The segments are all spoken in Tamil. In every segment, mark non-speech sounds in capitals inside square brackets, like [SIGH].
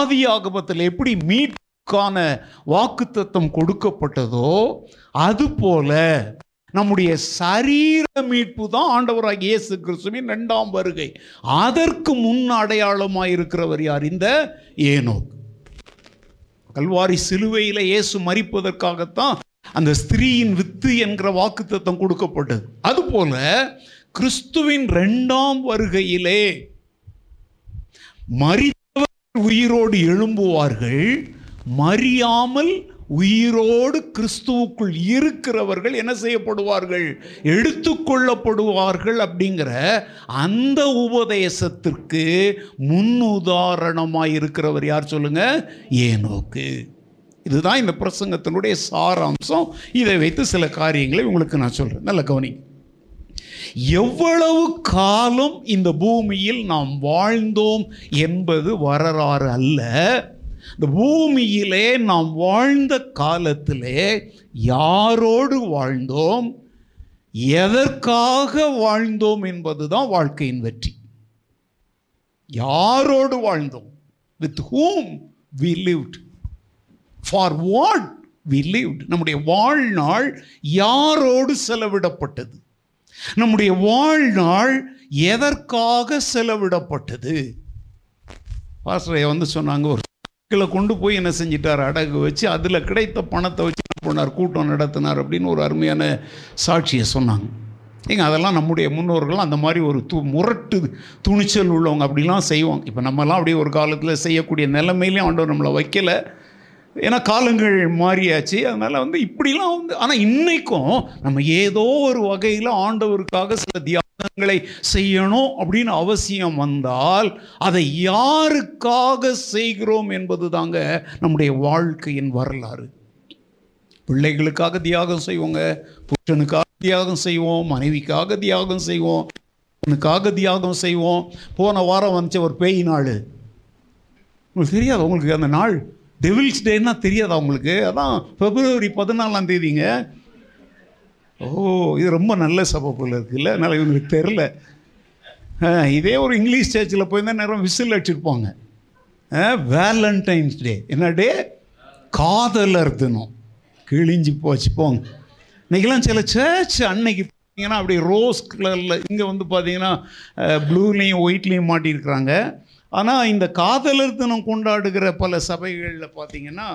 ஆதி ஆகமத்தில் எப்படி மீட்கான வாக்குத்தத்தம் கொடுக்கப்பட்டதோ அதுபோல நம்முடைய சரீர மீட்பு தான் ஆண்டவராக இயேசு கிறிஸ்துவின் ரெண்டாம் வருகை. அதற்கு முன் அடையாளமாக இருக்கிறவர் யார்? இந்த ஏனோ கல்வாரி சிலுவையில் இயேசு மறிப்பதற்காகத்தான் அந்த ஸ்திரீயின் வித்து என்கிற வாக்குத்தத்தம் கொடுக்கப்பட்டது. அதுபோல கிறிஸ்துவின் ரெண்டாம் வருகையிலே மறி உயிரோடு எழும்புவார்கள். மறியாமல் உயிரோடு கிறிஸ்துவுக்குள் இருக்கிறவர்கள் என்ன செய்யப்படுவார்கள்? எடுத்துக்கொள்ளப்படுவார்கள் அப்படிங்கிற அந்த உபதேசத்திற்கு முன்னுதாரணமாக இருக்கிறவர் யார் சொல்லுங்க? ஏனோக்கு. இதுதான் இந்த பிரசங்கத்தினுடைய சாராம்சம். இதை வைத்து சில காரியங்களை உங்களுக்கு நான் சொல்கிறேன் நல்ல கவனி எவ்வளவு காலம் இந்த பூமியில் நாம் வாழ்ந்தோம் என்பது வரலாறு அல்ல. இந்த பூமியிலே நாம் வாழ்ந்த காலத்திலே யாரோடு வாழ்ந்தோம்? எதற்காக வாழ்ந்தோம் என்பதுதான் வாழ்க்கையின் வெற்றி. யாரோடு வாழ்ந்தோம்? With whom we lived for what we lived நம்முடைய வாழ்நாள் யாரோடு செலவிடப்பட்டது? நம்முடைய வாழ்நாள் எதற்காக செலவிடப்பட்டது? பாஸ்டரைய வந்து சொன்னாங்க ஒரு சைக்கிளை கொண்டு போய் என்ன செஞ்சிட்டார்? அடகு வச்சு அதில் கிடைத்த பணத்தை வச்சு போனார் கூட்டம் நடத்தினார் அப்படின்னு ஒரு அருமையான சாட்சியை சொன்னாங்க. ஏங்க அதெல்லாம் நம்முடைய முன்னோர்கள் அந்த மாதிரி ஒரு து முரட்டு துணிச்சல் உள்ளவங்க அப்படிலாம் செய்வாங்க. இப்போ நம்மலாம் அப்படியே ஒரு காலத்தில் செய்யக்கூடிய நிலைமையிலையும் ஆண்டவர் நம்மளை வைக்கலை. ஏன்னா காலங்கள் மாறியாச்சு. அதனால் வந்து இப்படிலாம் வந்து ஆனால் இன்றைக்கும் நம்ம ஏதோ ஒரு வகையில் ஆண்டவருக்காக சில தியாகங்களை செய்யணும் அப்படின்னு அவசியம் வந்தால் அதை யாருக்காக செய்கிறோம் என்பது தாங்க நம்முடைய வாழ்க்கையின் வரலாறு. பிள்ளைகளுக்காக தியாகம் செய்வோங்க புருஷனுக்காக தியாகம் செய்வோம் மனைவிக்காக தியாகம் செய்வோம் அவனுக்காக தியாகம் செய்வோம். போன வாரம் வந்துச்சு ஒரு பேய் நாள். உங்களுக்கு தெரியாது? உங்களுக்கு அந்த நாள் டெவில்ஸ் டேன்னா தெரியாது அவங்களுக்கு அதான் பிப்ரவரி பதினாலாம் தேதிங்க. ஓ இது ரொம்ப நல்ல சபை போல இருக்குல்ல அதனால் இவங்களுக்கு தெரில இதே ஒரு இங்கிலீஷ் சர்ச்சில் போய் தான் நேரம் விசில் அடிச்சிருப்பாங்க. வேலண்டைன்ஸ் டே என்ன டே? காதலர் தினம் கிழிஞ்சு போச்சு போங்க. இன்றைக்கெல்லாம் சில சர்ச் அன்னைக்கு பார்த்தீங்கன்னா அப்படி ரோஸ் கலரில் இங்கே வந்து பார்த்தீங்கன்னா ப்ளூலேயும் ஒயிட்லேயும் மாட்டியிருக்கிறாங்க. ஆனால் இந்த காதலர் தினம் கொண்டாடுகிற பல சபைகளில் பார்த்தீங்கன்னா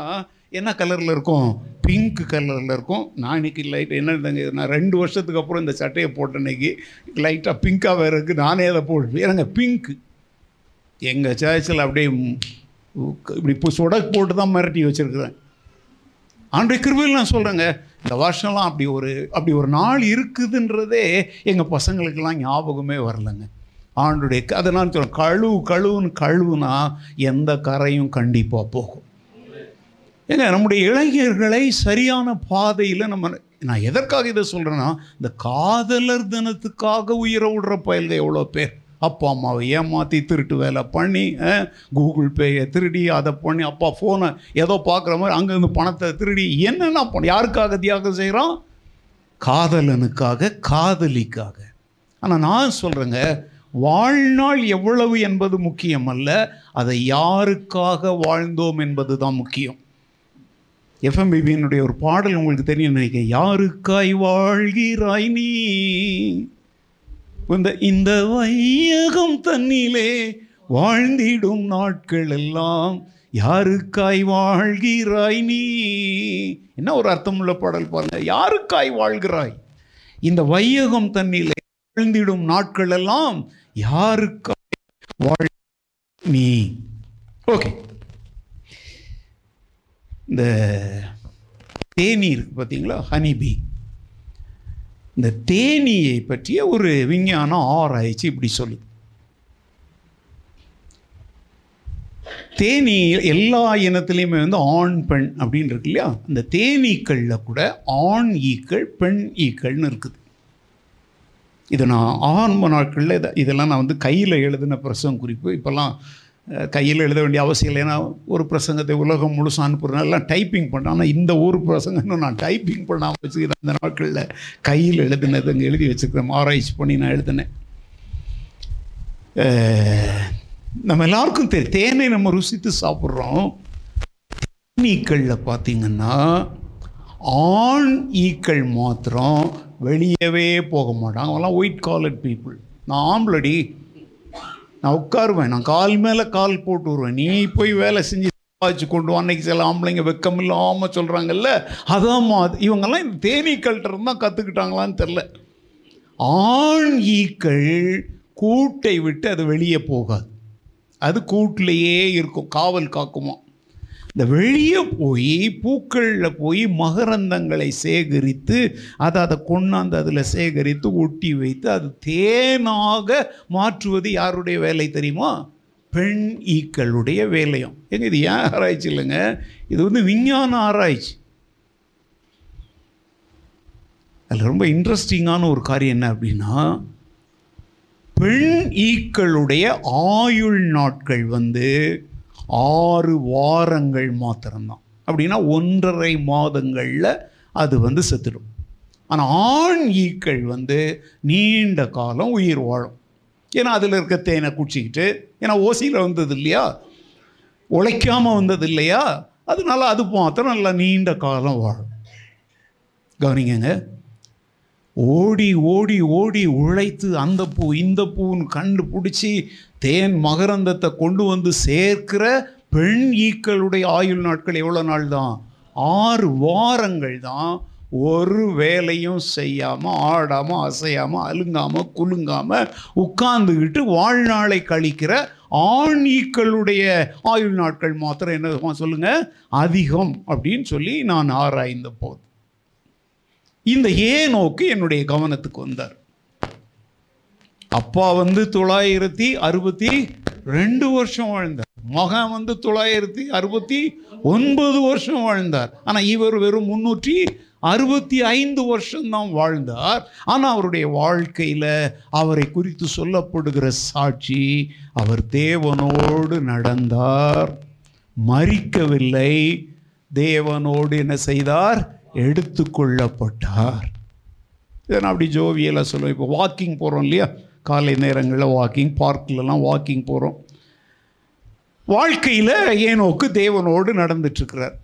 என்ன கலரில் இருக்கும்? பிங்க் கலரில் இருக்கும். நான் இன்னைக்கு லைட் என்ன நான் ரெண்டு வருஷத்துக்கு அப்புறம் இந்த சட்டையை போட்ட அன்னைக்கு லைட்டாக பிங்காக வேறு இருக்குது நானே அதை போட்டு ஏங்க பிங்க். எங்கள் சேச்சில் அப்படியே இப்படி இப்போ சுட போட்டு தான் மிரட்டி வச்சுருக்குறேன். ஆண்டு கிருவில் நான் சொல்கிறேங்க இந்த வருஷம்லாம் அப்படி ஒரு அப்படி ஒரு நாள் இருக்குதுன்றதே எங்கள் பசங்களுக்கெல்லாம் ஞாபகமே வரலைங்க. ஆண்டுடைய அதை நான் சொல்கிறேன் கழுவு கழுவுன்னு கழுவுனா எந்த கரையும் கண்டிப்பாக போகும். ஏங்க நம்முடைய இளைஞர்களை சரியான பாதையில் நம்ம நான் எதற்காக இதை சொல்கிறேன்னா இந்த காதலர் தினத்துக்காக உயிரை விடுற பயல்கள் எவ்வளோ பேர்? அப்பா அம்மாவை ஏமாற்றி திருட்டு வேலை பண்ணி கூகுள் பேயை திருடி அதை பண்ணி அப்பா ஃபோனை ஏதோ பார்க்குற மாதிரி அங்கேருந்து பணத்தை திருடி என்னென்ன பண்ண யாருக்காக தியாகம் செய்கிறோம் காதலனுக்காக காதலிக்காக. ஆனால் நான் சொல்கிறேங்க வாழ்நாள் எவ்வளவு என்பது முக்கியம் அல்ல அதை யாருக்காக வாழ்ந்தோம் என்பது தான் முக்கியம் எஃப்எம்பிபியினுடைய ஒரு பாடல் உங்களுக்கு தெரியும் நினைக்கிறேன். யாருக்காய் வாழ்கிறாய் நீ? இந்த இந்த வையகம் தன்னிலே வாழ்ந்திடும் நாட்கள் எல்லாம் யாருக்காய் வாழ்கிறாய் நீ? என்ன ஒரு அர்த்தமுள்ள பாடல் பாருங்க. யாருக்காய் வாழ்கிறாய்? இந்த வையகம் தன்னிலே வாழ்ந்திடும் நாட்கள் எல்லாம் யாருக்கு வாழ் நீ. ஓகே இந்த தேனி இருக்கு பார்த்தீங்களா ஹனிபி இந்த தேனியை பற்றிய ஒரு விஞ்ஞானம் ஆராய்ச்சி இப்படி சொல்லு. தேனி எல்லா இனத்துலேயுமே வந்து ஆண் பெண் அப்படின்னு இருக்கு இல்லையா? அந்த தேனீக்களில் கூட ஆண் ஈக்கள் பெண் ஈக்கள்னு இருக்குது. இது நான் ஆரம்ப நாட்களில் இதை இதெல்லாம் நான் வந்து கையில் எழுதின பிரசங்கம் குறிப்பு. இப்போல்லாம் கையில் எழுத வேண்டிய அவசியம் இல்லை. ஏன்னா ஒரு பிரசங்கத்தை உலகம் முழுசு அனுப்புறதுனால எல்லாம் டைப்பிங் பண்ணேன் ஆனால் இந்த ஒரு பிரசங்கம் நான் டைப்பிங் பண்ணாமல் வச்சுக்கிறேன். அந்த நாட்களில் கையில் எழுதினது அங்கே எழுதி வச்சுருக்கிறேன் ஆராய்ச்சி பண்ணி நான் எழுதினேன். நம்ம எல்லாருக்கும் தெரியும் தேனை நம்ம ருசித்து சாப்பிட்றோம். தேனீக்களில் பார்த்தீங்கன்னா ஆண் ஈக்கள் மாத்திரம் வெளியவே போக மாட்டாங்க. அவங்களாம் ஒயிட் காலட் பீப்புள் நான் ஆம்பளடி. நான் உட்காருவேன். நான் கால் மேலே கால் போட்டு வருவேன். நீ போய் வேலை செஞ்சு வச்சு கொண்டு வா. அன்னைக்கு சில ஆம்பளைங்க வெக்கம் இல்லாமல் சொல்கிறாங்கல்ல அதாம்மா இவங்கெல்லாம் இந்த தேனீக்கள்கிட்ட இருந்து தான் கற்றுக்கிட்டாங்களான்னு தெரில ஆண் ஈக்கள் கூட்டை விட்டு அது வெளியே போகாது. அது கூட்டிலேயே இருக்கும். காவல் காக்குமா? இந்த வெளியே போய் பூக்களில் போய் மகரந்தங்களை சேகரித்து அதை அதை கொண்டாந்து அதில் சேகரித்து ஒட்டி வைத்து அது தேனாக மாற்றுவது யாருடைய வேலை தெரியுமா? பெண் ஈக்களுடைய வேலையும். எங்க இது ஏன் ஆராய்ச்சி இல்லைங்க? இது வந்து விஞ்ஞான ஆராய்ச்சி. அதில் ரொம்ப இன்ட்ரெஸ்டிங்கான ஒரு காரியம் என்ன அப்படின்னா பெண் ஈக்களுடைய ஆயுள் நாட்கள் வந்து ஆறு வாரங்கள் மாத்திரம்தான். அப்படின்னா ஒன்றரை மாதங்களில் அது வந்து செத்துடும். ஆனால் ஆண் ஈக்கள் வந்து நீண்ட காலம் உயிர் வாழும். ஏன்னா அதில் இருக்க தேனை குடிச்சிக்கிட்டு ஏன்னா ஓசியில் வந்தது இல்லையா? உழைக்காமல் வந்தது இல்லையா? அதனால அது மாத்திரம் நல்லா நீண்ட காலம் வாழும். கவனிங்கங்க. ஓடி ஓடி ஓடி உழைத்து அந்த பூ இந்த பூன்னு கண்டுபிடிச்சி தேன் மகரந்தத்தை கொண்டு வந்து சேர்க்கிற பெண் ஈக்களுடைய ஆயுள் நாட்கள் எவ்வளோ நாள் தான் ஆறு வாரங்கள் தான் ஒரு வேலையும் செய்யாமல் ஆடாமல் அசையாமல் அலுங்காமல் குலுங்காமல் உட்கார்ந்துக்கிட்டு வாழ்நாளை கழிக்கிற ஆண் ஈக்களுடைய ஆயுள் நாட்கள் மாத்திரம் என்ன சொல்லுங்கள் அதிகம் அப்படின்னு சொல்லி நான் ஆராய்ந்த போது. இந்த ஏனோக்கு என்னுடைய கவனத்துக்கு வந்தார். அப்பா வந்து தொள்ளாயிரத்தி அறுபத்தி ரெண்டு வருஷம் வாழ்ந்தார். மகன் வந்து தொள்ளாயிரத்தி அறுபத்தி ஒன்பது வருஷம் வாழ்ந்தார். ஆனால் இவர் வெறும் முன்னூற்றி அறுபத்தி ஐந்து வருஷம்தான் வாழ்ந்தார். ஆனால் அவருடைய வாழ்க்கையில் அவரை குறித்து சொல்லப்படுகிற சாட்சி அவர் தேவனோடு நடந்தார். மறிக்கவில்லை. தேவனோடு என்ன செய்தார்? எடுத்துக்கொள்ளப்பட்டார். இதை நான் அப்படி ஜோவியலாக சொல்லுவேன். இப்போ வாக்கிங் போகிறோம் இல்லையா? காலை நேரங்களில் வாக்கிங் பார்க்கிலலாம் வாக்கிங் போகிறோம் வாழ்க்கையில் ஏனோக்கு தேவனோடு நடந்துட்டுருக்கிறார்.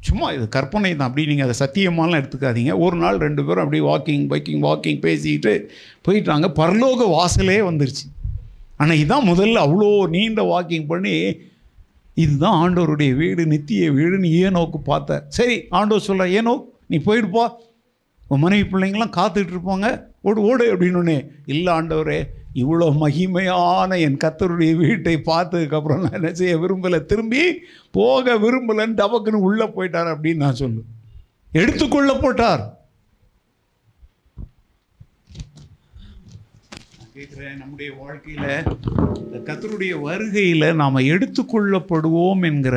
சும்மா இது கற்பனை தான். அப்படி நீங்கள் அதை சத்தியமாலாம் எடுத்துக்காதீங்க. ஒரு நாள் ரெண்டு பேரும் அப்படியே வாக்கிங் பைக்கிங் வாக்கிங் பேசிக்கிட்டு போயிட்டாங்க. பரலோக வாசலே வந்துருச்சு. ஆனால் இதான் முதல்ல அவ்வளோ நீண்ட வாக்கிங் பண்ணி இதுதான் ஆண்டவருடைய வீடு நித்திய வீடுன்னு ஏனோக்கு பார்த்த சரி ஆண்டவர் சொல்ல ஏனோ நீ போயிடுப்பா உன் மனைவி பிள்ளைங்களாம் காத்துட்டு இருப்பாங்க. ஓடு ஓடு அப்படின்னு இல்லை ஆண்டவரே இவ்வளோ மகிமையான என் கத்தருடைய வீட்டை பார்த்ததுக்கப்புறம் நான் என்ன செய்ய விரும்பலை. திரும்பி போக விரும்பலைன்னு டபக்குன்னு உள்ளே போயிட்டார் அப்படின்னு நான் சொல்லு எடுத்துக்கொள்ள போட்டார் கேட்குறேன். நம்முடைய வாழ்க்கையில் இந்த கத்தருடைய வருகையில் நாம் எடுத்துக்கொள்ளப்படுவோம் என்கிற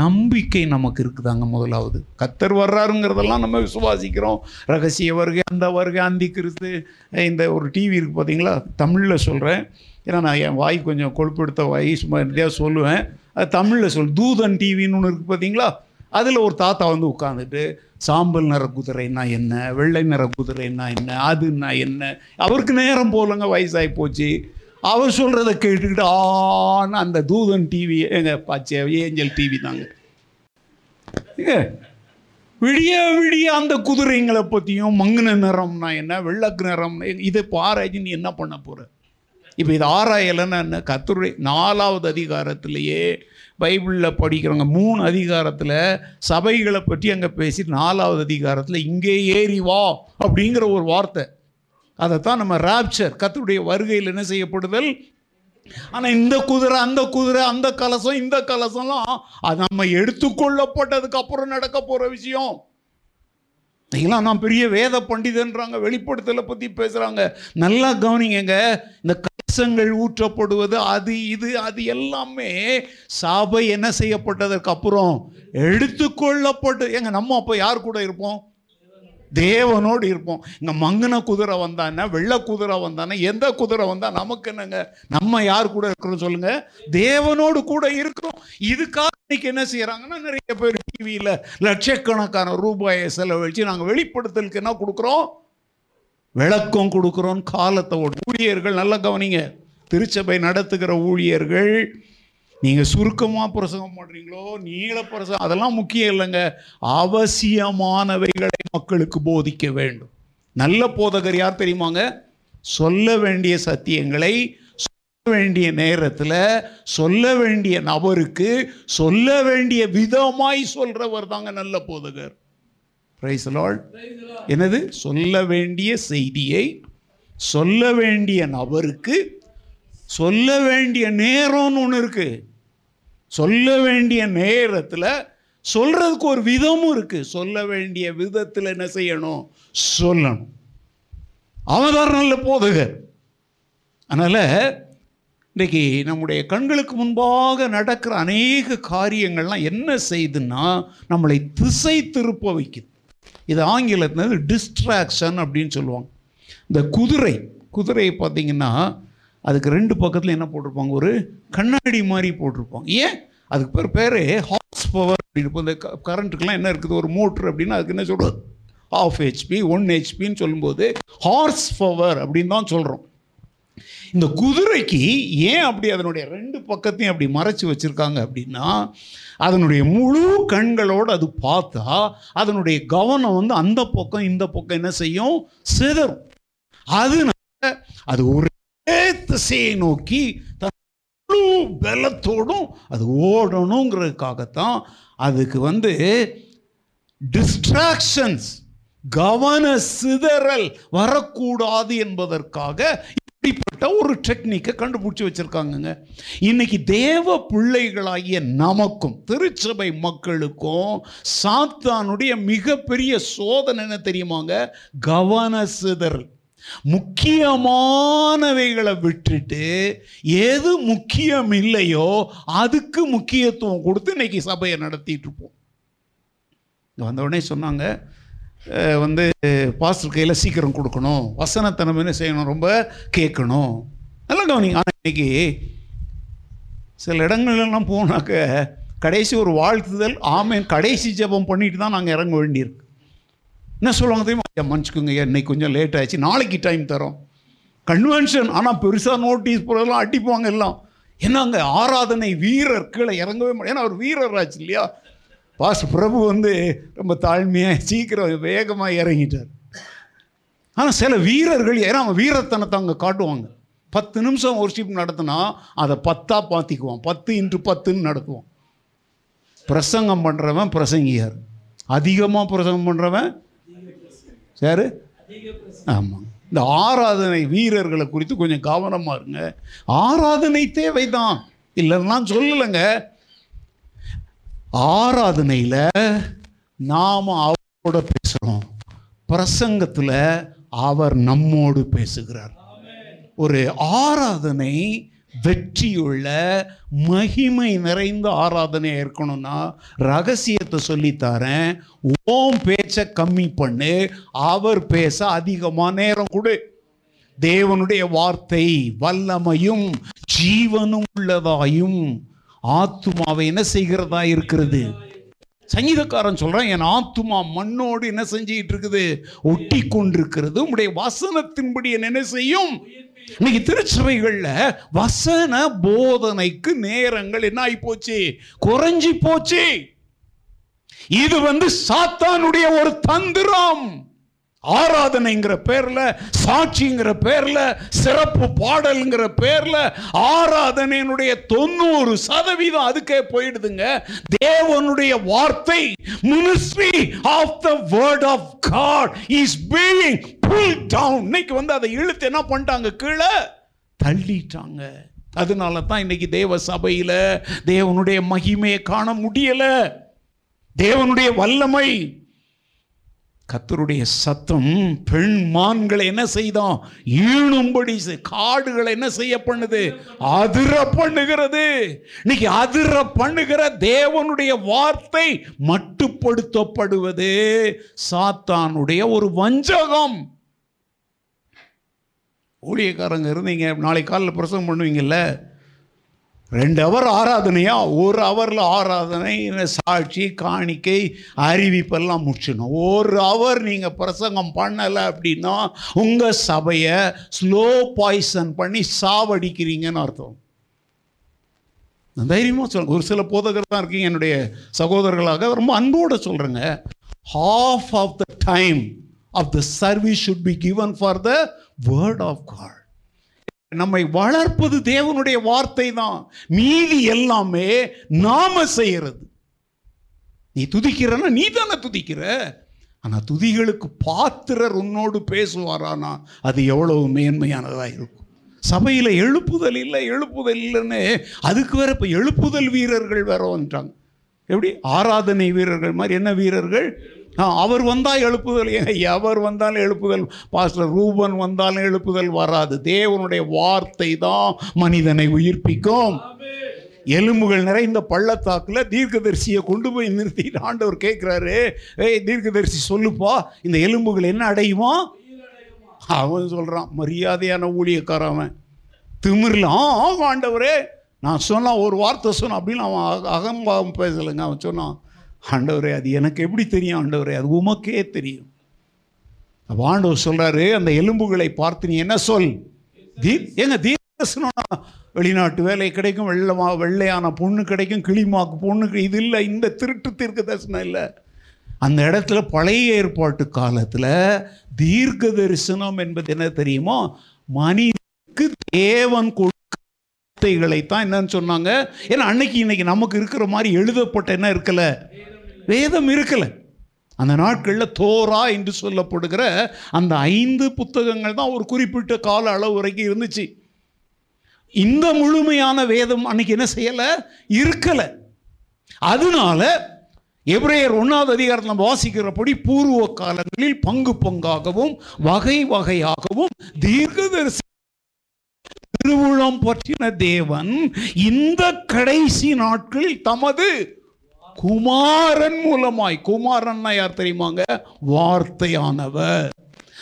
நம்பிக்கை நமக்கு இருக்குதாங்க முதலாவது. கத்தர் வர்றாருங்கிறதெல்லாம் நம்ம விசுவாசிக்கிறோம். ரகசிய வருகை அந்த வருகை அந்தி கிறிஸ்து. இந்த ஒரு டிவி இருக்குது பார்த்தீங்களா தமிழில் சொல்கிறேன் ஏன்னா நான் என் வாய் கொஞ்சம் கொழுப்படுத்த வாய் சும்மா சொல்லுவேன். அது தமிழில் சொல் தூதன் டிவின்னு ஒன்று இருக்குது பார்த்தீங்களா அதில் ஒரு தாத்தா வந்து உட்காந்துட்டு சாம்பல் நிற குதிரைன்னா என்ன வெள்ளை நிற குதிரைன்னா என்ன அதுன்னா என்ன? அவருக்கு நேரம் போலங்க வயசாகி போச்சு. அவர் சொல்கிறத கேட்டுக்கிட்டு ஆன அந்த தூதன் டிவி எங்கள் பாச்சே ஏஞ்சல் டிவி தாங்க. விடிய விடிய அந்த குதிரைங்களை பற்றியும் மங்குன நிறம்னா என்ன வெள்ளக்கு நிறம்னா இதை இப்போ ஆராய்ச்சி நீ என்ன பண்ண போகிற இப்போ இது ஆராயலைன்னு என்ன கத்துரை நாலாவது அதிகாரத்திலேயே பைபிளில் படிக்கிறவங்க மூணு அதிகாரத்தில் சபைகளை பற்றி அங்கே பேசி நாலாவது அதிகாரத்தில் இங்கே ஏறி வா அப்படிங்கிற ஒரு வார்த்தை. அதைத்தான் நம்ம ராப்சர் கத்தருடைய வருகையில் என்ன செய்யப்படுதல்? ஆனால் இந்த குதிரை அந்த குதிரை அந்த கலசம் இந்த கலசம்லாம் அது நம்ம எடுத்துக்கொள்ளப்பட்டதுக்கு அப்புறம் நடக்க போகிற விஷயம். இதெல்லாம் நான் பெரிய வேத பண்டிதன்றாங்க வெளிப்படுத்தலை பற்றி பேசுகிறாங்க நல்லா கவனிங்க இந்த கலசங்கள் ஊற்றப்படுவது அது இது அது எல்லாமே சபை என்ன செய்யப்பட்டதற்கு அப்புறம் எடுத்துக்கொள்ளப்பட்டு எங்க நம்ம அப்போ யார் கூட இருப்போம்? தேவனோடு இருப்போம். இங்கே மங்குன குதிரை வந்தானே வெள்ளை குதிரை வந்தானே எந்த குதிரை வந்தால் நமக்கு என்னங்க? நம்ம யார் கூட இருக்கிறோம் சொல்லுங்க. தேவனோடு கூட இருக்கிறோம். இதுக்காக இன்னைக்கு என்ன செய்கிறாங்கன்னா நிறைய பேர் டிவியில் லட்சக்கணக்கான ரூபாயை செலவழித்து நாங்கள் வெளிப்படுத்தலுக்கு என்ன கொடுக்குறோம்? விளக்கம் கொடுக்குறோம். காலத்தை ஊழியர்கள் நல்லா கவனிங்க. திருச்சபை நடத்துகிற ஊழியர்கள் நீங்கள் சுருக்கமாக பிரசங்கம் பண்ணுறீங்களோ நீள பிரசங்கம் அதெல்லாம் முக்கியம் இல்லைங்க. அவசியமானவைகளை மக்களுக்கு போதிக்க வேண்டும். நல்ல போதகர் யார் தெரியுமாங்க? சொல்ல வேண்டிய சத்தியங்களை சொல்ல வேண்டிய நேரத்தில் சொல்ல வேண்டிய நபருக்கு சொல்ல வேண்டிய விதமாய் சொல்றவர் தாங்க நல்ல போதகர். பிரைஸ் லார்ட் என்னது? சொல்ல வேண்டிய செய்தியை சொல்ல வேண்டிய நபருக்கு சொல்ல வேண்டிய நேரம்னு ஒன்று இருக்கு. சொல்ல வேண்டிய நேரத்தில் சொல்கிறதுக்கு ஒரு விதமும் இருக்குது சொல்ல வேண்டிய விதத்தில் என்ன செய்யணும்? சொல்லணும். அவன் தான் நல்ல போதகர். அதனால் இன்றைக்கி நம்முடைய கண்களுக்கு முன்பாக நடக்கிற அநேக காரியங்கள்லாம் என்ன செய்யுதுன்னா நம்மளை திசை திருப்ப வைக்குது. இது ஆங்கிலத்தில் டிஸ்ட்ராக்ஷன் அப்படின்னு சொல்லுவாங்க. இந்த குதிரை குதிரை பார்த்தீங்கன்னா அதுக்கு ரெண்டு பக்கத்தில் என்ன போட்டிருப்பாங்க? ஒரு கண்ணாடி மாதிரி போட்டிருப்பாங்க. ஏன்? அதுக்கு பேர் பேர் ஹார்ஸ் பவர் அப்படின்னு. இப்போ இந்த கரண்ட்டுக்கெலாம் என்ன இருக்குது? ஒரு மோட்ரு அப்படின்னா அதுக்கு என்ன சொல்கிறது ஆஃப் ஹெச்பி ஒன் ஹெச்பின்னு சொல்லும்போது ஹார்ஸ் பவர் அப்படின்னு தான் சொல்கிறோம் இந்த குதிரைக்கு ஏன் அப்படி அதனுடைய ரெண்டு பக்கத்தையும் அப்படி மறைச்சு வச்சிருக்காங்க அப்படின்னா அதனுடைய முழு கண்களோடு அது பார்த்தா அதனுடைய கவனம் வந்து அந்த பக்கம் இந்த பக்கம் என்ன செய்யும்? சிதறும். அதனால அது ஒரு திசையை நோக்கி தன் முழு பலத்தோடும் அது ஓடணுங்கிறதுக்காகத்தான் அதுக்கு வந்து டிஸ்ட்ராக்ஷன்ஸ் கவன சிதறல் வரக்கூடாது என்பதற்காக இப்படிப்பட்ட ஒரு டெக்னிக்கை கண்டுபிடிச்சி வச்சுருக்காங்கங்க. இன்னைக்கு தேவ பிள்ளைகளாகிய நமக்கும் திருச்சபை மக்களுக்கும் சாத்தானுடைய மிகப்பெரிய சோதனை என்ன தெரியுமாங்க? கவன சிதறல். முக்கியமானவைகளை விட்டுட்டு எது முக்கியம் இல்லையோ அதுக்கு முக்கியத்துவம் கொடுத்து இன்னைக்கு சபையை நடத்திட்டு இருப்போம். வந்தவுடனே சொன்னாங்க வந்து பாஸ்டர் கையில் சீக்கிரம் கொடுக்கணும். வசனத்தை என்ன செய்யணும்? ரொம்ப கேட்கணும். நல்லா கவனிங்க. இன்னைக்கு சில இடங்கள்லாம் போனாக்க கடைசி ஒரு வாழ்த்துதல் ஆமேன். கடைசி ஜெபம் பண்ணிட்டு தான் நாங்கள் இறங்க வேண்டியிருக்கு. என்ன சொல்லுவாங்க தெரியுமா? ஐயா மன்னிச்சுக்கோங்க இன்னைக்கு கொஞ்சம் லேட் ஆயிடுச்சு. நாளைக்கு டைம் தரோம். கன்வென்ஷன் ஆனால் பெருசாக நோட்டீஸ் போடலாம் அடிப்பாங்க எல்லாம். என்னங்க ஆராதனை வீரர் கீழே இறங்கவே மாட்டேன். ஏன்னா அவர் வீரர் ஆச்சு இல்லையா? பாஸ் பிரபு வந்து ரொம்ப தாழ்மையாக சீக்கிரம் வேகமாக இறங்கிட்டார். ஆனால் சில வீரர்கள் ஏன்னா அவன் வீரத்தனத்தை அவங்க காட்டுவாங்க. பத்து நிமிஷம் ஒர்ஷிப் நடத்தினா அதை பத்தாக பாத்திக்குவான் பத்து இன்று பத்துன்னு நடத்துவான். பிரசங்கம் பண்ணுறவன் பிரசங்கியார். அதிகமாக பிரசங்கம் பண்ணுறவன் யார்? ஆமாம் இந்த ஆராதனை வீரர்களை குறித்து கொஞ்சம் கவனமாக இருங்க. ஆராதனை தேவைதான். இல்லைன்னா சொல்லலைங்க. ஆராதனையில் நாம் அவரோட பேசுகிறோம் பிரசங்கத்தில் அவர் நம்மோடு பேசுகிறார். ஒரு ஆராதனை வெற்றியுள்ள மகிமை நிறைந்த ஆராதனையாக இருக்கணும்னா ரகசியத்தை சொல்லித்தரேன் ஓம் பேச்சை கம்மி பண்ணு அவர் பேச அதிகமாக நேரம் கொடு. தேவனுடைய வார்த்தை வல்லமையும் ஜீவனும் உள்ளதாயும் ஆத்துமாவை என்ன செய்கிறதா இருக்கிறது? சங்கீதக்காரன் சொல்கிறான் என் ஆத்துமா மண்ணோடு என்ன செஞ்சுக்கிட்டு இருக்குது? ஒட்டி கொண்டிருக்கிறது உடைய வசனத்தின்படி என்ன செய்யும்? இன்னைக்கு திருச்சபைகள்ல வசன போதனைக்கு நேரங்கள் என்ன ஆகி போச்சு குறைஞ்சி போச்சு இது வந்து சாத்தானுடைய ஒரு தந்திரம். ஆராதனைங்கிற பேரில் சாட்சிங்கிற பேரில் சிறப்பு பாடல்ங்கிற பேரில் ஆராதனையினுடைய தொண்ணூறு சதவீதம் அதுக்கே போயிடுதுங்க. தேவனுடைய வார்த்தை ministry of the word of God is being pull down இன்னைக்கு வந்து அதை இழுத்து என்ன பண்ணிட்டாங்க? கீழே தள்ளிட்டாங்க. அதனால தான் இன்னைக்கு தேவ சபையில் தேவனுடைய மகிமையை காண முடியலை. தேவனுடைய வல்லமை கத்தருடைய சத்தம் பெண் மான்களை என்ன செய்தான் ஈணும்படி காடுகளை என்ன செய்ய பண்ணுது? அதிர பண்ணுகிறது. இன்னைக்கு அதிர பண்ணுகிற தேவனுடைய வார்த்தை மட்டுப்படுத்தப்படுவது சாத்தானுடைய ஒரு வஞ்சகம். ஊழியக்காரங்க இருந்தீங்க நாளை காலையில் பிரசவம் பண்ணுவீங்கல்ல? ரெண்டு அவர் ஆராதனையா? ஒரு ஹவரில் ஆராதனை சாட்சி காணிக்கை அறிவிப்பெல்லாம் முடிச்சிடணும். ஒரு ஹவர் நீங்கள் பிரசங்கம் பண்ணலை அப்படின்னா உங்கள் சபையை ஸ்லோ பாய்சன் பண்ணி சாவடிக்கிறீங்கன்னு அர்த்தம். நான் தைரியமாக சொல்லுங்க ஒரு சில போதகர் தான் இருக்கீங்க என்னுடைய சகோதரர்களாக. ரொம்ப அன்போடு சொல்கிறேங்க half of the time of the service should be given for the word of God நம்மை வளர்ப்பது தேவனுடைய வார்த்தை தான் மீதி எல்லாமே நாம செய்யறது. நீ துதிக்கிறன்னா நீ தானே துதிக்கிற? ஆனால் துதிகளுக்கு பாத்திரர் உன்னோடு பேசுவாரானா? அது எவ்வளவு மேன்மையானதாக இருக்கும். சபையில் எழுப்புதல் இல்லை எழுப்புதல் இல்லைன்னு அதுக்கு வேற இப்போ எழுப்புதல் வீரர்கள் வேற வந்துட்டாங்க. எப்படி? ஆராதனை வீரர்கள் மாதிரி. என்ன வீரர்கள்? அவர் வந்தால் எழுப்புதல். எவர் வந்தாலும் எழுப்புதல். பாஸ்டர் ரூபன் வந்தாலும் எழுப்புதல் வராது. தேவனுடைய வார்த்தை தான் மனிதனை உயிர்ப்பிக்கும். எலும்புகள் நிறைந்த பள்ளத்தாக்குல தீர்க்கதரிசியை கொண்டு போய் நிறுத்தி ஆண்டவர் கேட்குறாரு. ஏய் தீர்க்கதரிசி சொல்லுப்பா இந்த எலும்புகள் என்ன அடையுமா? அவன் சொல்கிறான் மரியாதையான ஊழியக்காரன் அவன். திமிரில் ஆ ஆண்டவரே. நான் சொன்னா ஒரு வார்த்தை சொன்னேன் அப்படின்னு அவன் அக- அகம்பாவம் பேசலைங்க அவன் சொன்னான். ஆண்டவரே அது எனக்கு எப்படி தெரியும் ஆண்டவரே? அது உமக்கே தெரியும். அப்போ ஆண்டவர் சொல்கிறாரு அந்த எலும்புகளை பார்த்து நீ என்ன சொல்? தீர் ஏங்க தீர்க்கசனா வெளிநாட்டு வேலை கிடைக்கும் வெள்ளமா வெள்ளையான பொண்ணு கிடைக்கும் கிளிமாக்கு பொண்ணு இது இல்லை இந்த திருட்டு தீர்க்க தரிசனம் இல்லை. அந்த இடத்துல பழைய ஏற்பாட்டு காலத்தில் தீர்க்க தரிசனம் என்பது என்ன தெரியுமோ? மனிதனுக்கு தேவன் கொடுத்தைகளை தான் என்னன்னு சொன்னாங்க. ஏன்னா அன்னைக்கு இன்னைக்கு நமக்கு இருக்கிற மாதிரி எழுதப்பட்ட என்ன இருக்கலை? வேதம் இருக்கலை. அந்த நாட்களில் தோரா என்று சொல்லப்படுகிற அந்த ஐந்து புத்தகங்கள் தான் ஒரு குறிப்பிட்ட கால அளவு வரைக்கும் இருந்துச்சு. இந்த முழுமையான வேதம் அன்னைக்கு என்ன செய்யலை? இருக்கலை. அதனால எப்ரேயர் ஒன்றாவது அதிகாரத்தில் நம்ம வாசிக்கிறபடி பூர்வ காலங்களில் பங்கு பங்காகவும் வகை வகையாகவும் தீர்க்கதரிசி திருவுளம் பற்றின தேவன் இந்த கடைசி நாட்களில் தமது குமாரன் மூலமாய் குமாரன்னா யார் தெரியுமாங்க? வார்த்தையானவர்.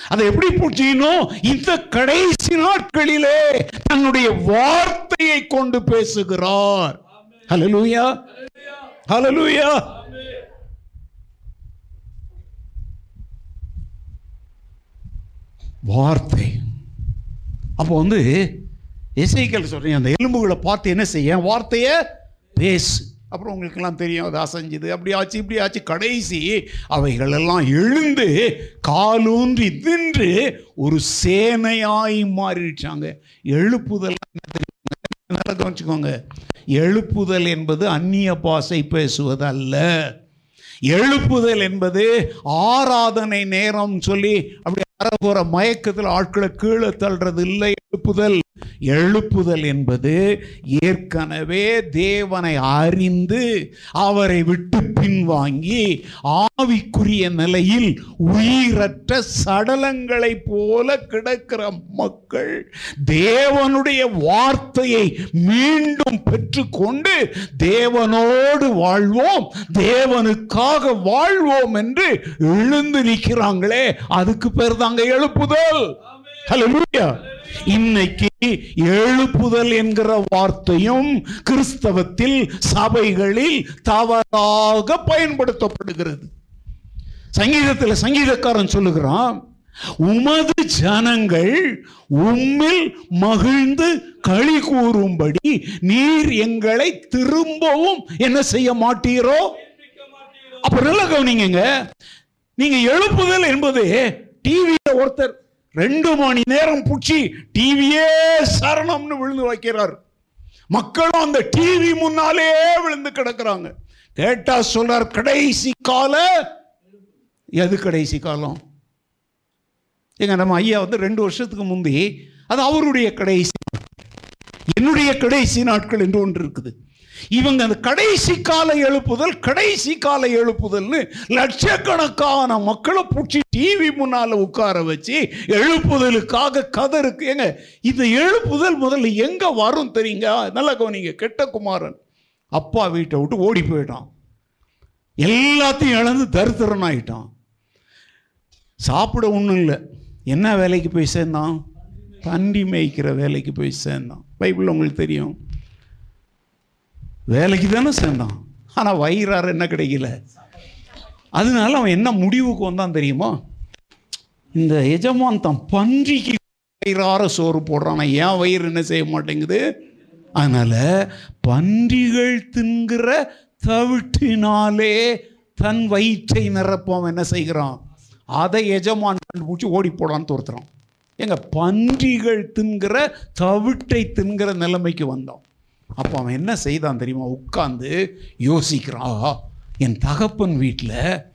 அதை எப்படி புரிஞ்சுக்கணும்? இந்த கடைசி நாட்களிலே தன்னுடைய வார்த்தையை கொண்டு பேசுகிறார். ஹலலூயா ஹலலூயா வார்த்தை. அப்போ வந்து இசைக்கல் சொல்றீங்க அந்த எலும்புகளை பார்த்து என்ன செய்ய? வார்த்தையை பேசு. அப்புறம் உங்களுக்கெல்லாம் தெரியும் அது அசைஞ்சுது அப்படி ஆச்சு இப்படி ஆச்சு கடைசி அவைகளெல்லாம் எழுந்து காலூன்றி தின்று ஒரு சேனையாய் மாறிடுச்சாங்க. எழுப்புதல் என்ன [LAUGHS] நல்லா கவனிச்சுக்கோங்க. எழுப்புதல் என்பது அந்நிய பாசை பேசுவது அல்ல எழுப்புதல் என்பது ஆராதனை நேரம் சொல்லி அப்படி அறகுற மயக்கத்தில் ஆட்களை கீழே தள்ளுறது இல்லை எழுப்புதல். எழுப்புதல் என்பது ஏற்கனவே தேவனை அறிந்து அவரை விட்டு பின்வாங்கி ஆவிக்குரிய நிலையில் உயிரற்ற சடலங்களை போல கிடக்கிற மக்கள் தேவனுடைய வார்த்தையை மீண்டும் பெற்றுக்கொண்டு தேவனோடு வாழ்வோம் தேவனுக்காக வாழ்வோம் என்று எழுந்து நிற்கிறாங்களே அதுக்கு பேர் தாங்க எழுப்புதல். இன்னைக்கு எழுப்புதல் என்கிற வார்த்தையும் கிறிஸ்தவத்தில் சபைகளில் தவறாக பயன்படுத்தப்படுகிறது. சங்கீதத்தில் சங்கீதக்காரன் சொல்லுகிறான் உமது ஜனங்கள் உம்மில் மகிழ்ந்து களி கூறும்படி நீர் எங்களை திரும்பவும் என்ன செய்ய மாட்டீரோ? அப்ப நல்ல கவனிங்க நீங்க எழுப்புதல் என்பது டிவியில ஒருத்தர் ரெண்டு மணி நேரம் பிடிச்சி டிவியே சரணம்னு விழுந்து வைக்கிறார். மக்களும் அந்த டிவி முன்னாலே விழுந்து கிடக்குறாங்க. கேட்டா சொல்றார் கடைசி கால. எது கடைசி காலம்? எங்க நம்ம ஐயா வந்து ரெண்டு வருஷத்துக்கு முந்தி அது அவருடைய கடைசி என்னுடைய கடைசி நாட்கள் என்று ஒன்று இருக்குது. இவங்க அந்த கடைசி கால எழுப்புதல் கடைசி கால எழுப்புதல்னு லட்சக்கணக்கான மக்களை பிடிச்சி டிவி முன்னால உட்கார வச்சு எழுப்புதலுக்காக கதருக்கு. ஏங்க இந்த எழுப்புதல் முதல்ல எங்கே வரும் தெரியுங்க? நல்லா கவனிங்க கெட்ட குமாரன் அப்பா வீட்டை விட்டு ஓடி போயிட்டான். எல்லாத்தையும் இழந்து தரித்திரன் ஆகிட்டான் சாப்பிட ஒன்றும் இல்லை. என்ன வேலைக்கு போய் சேர்ந்தான்? தண்டி மேய்க்கிற வேலைக்கு போய் சேர்ந்தான். பைபிள் உங்களுக்கு தெரியும். வேலைக்கு தானே சேர்ந்தான். ஆனால் வயிறார என்ன கிடைக்கல. அதனால அவன் என்ன முடிவுக்கு வந்தான் தெரியுமா? இந்த எஜமான் தான் பன்றிக்கு வயிறார சோறு போடுறான். ஏன் வயிறு என்ன செய்ய மாட்டேங்குது? அதனால் பன்றிகள் தின்கிற தவிட்டினாலே தன் வயிற்றை நிரப்ப அவன் என்ன செய்கிறான்? அதை எஜமான் கண்டுபிடிச்சி ஓடி போடான்னு துரத்துறான். எங்கள் பன்றிகள் தின்கிற தவிட்டை தின்கிற நிலைமைக்கு வந்தோம் அப்போ அவன் என்ன செய்தான் தெரியுமா? உட்கார்ந்து யோசிக்கிறான் ஆஹா என் தகப்பன் வீட்டில்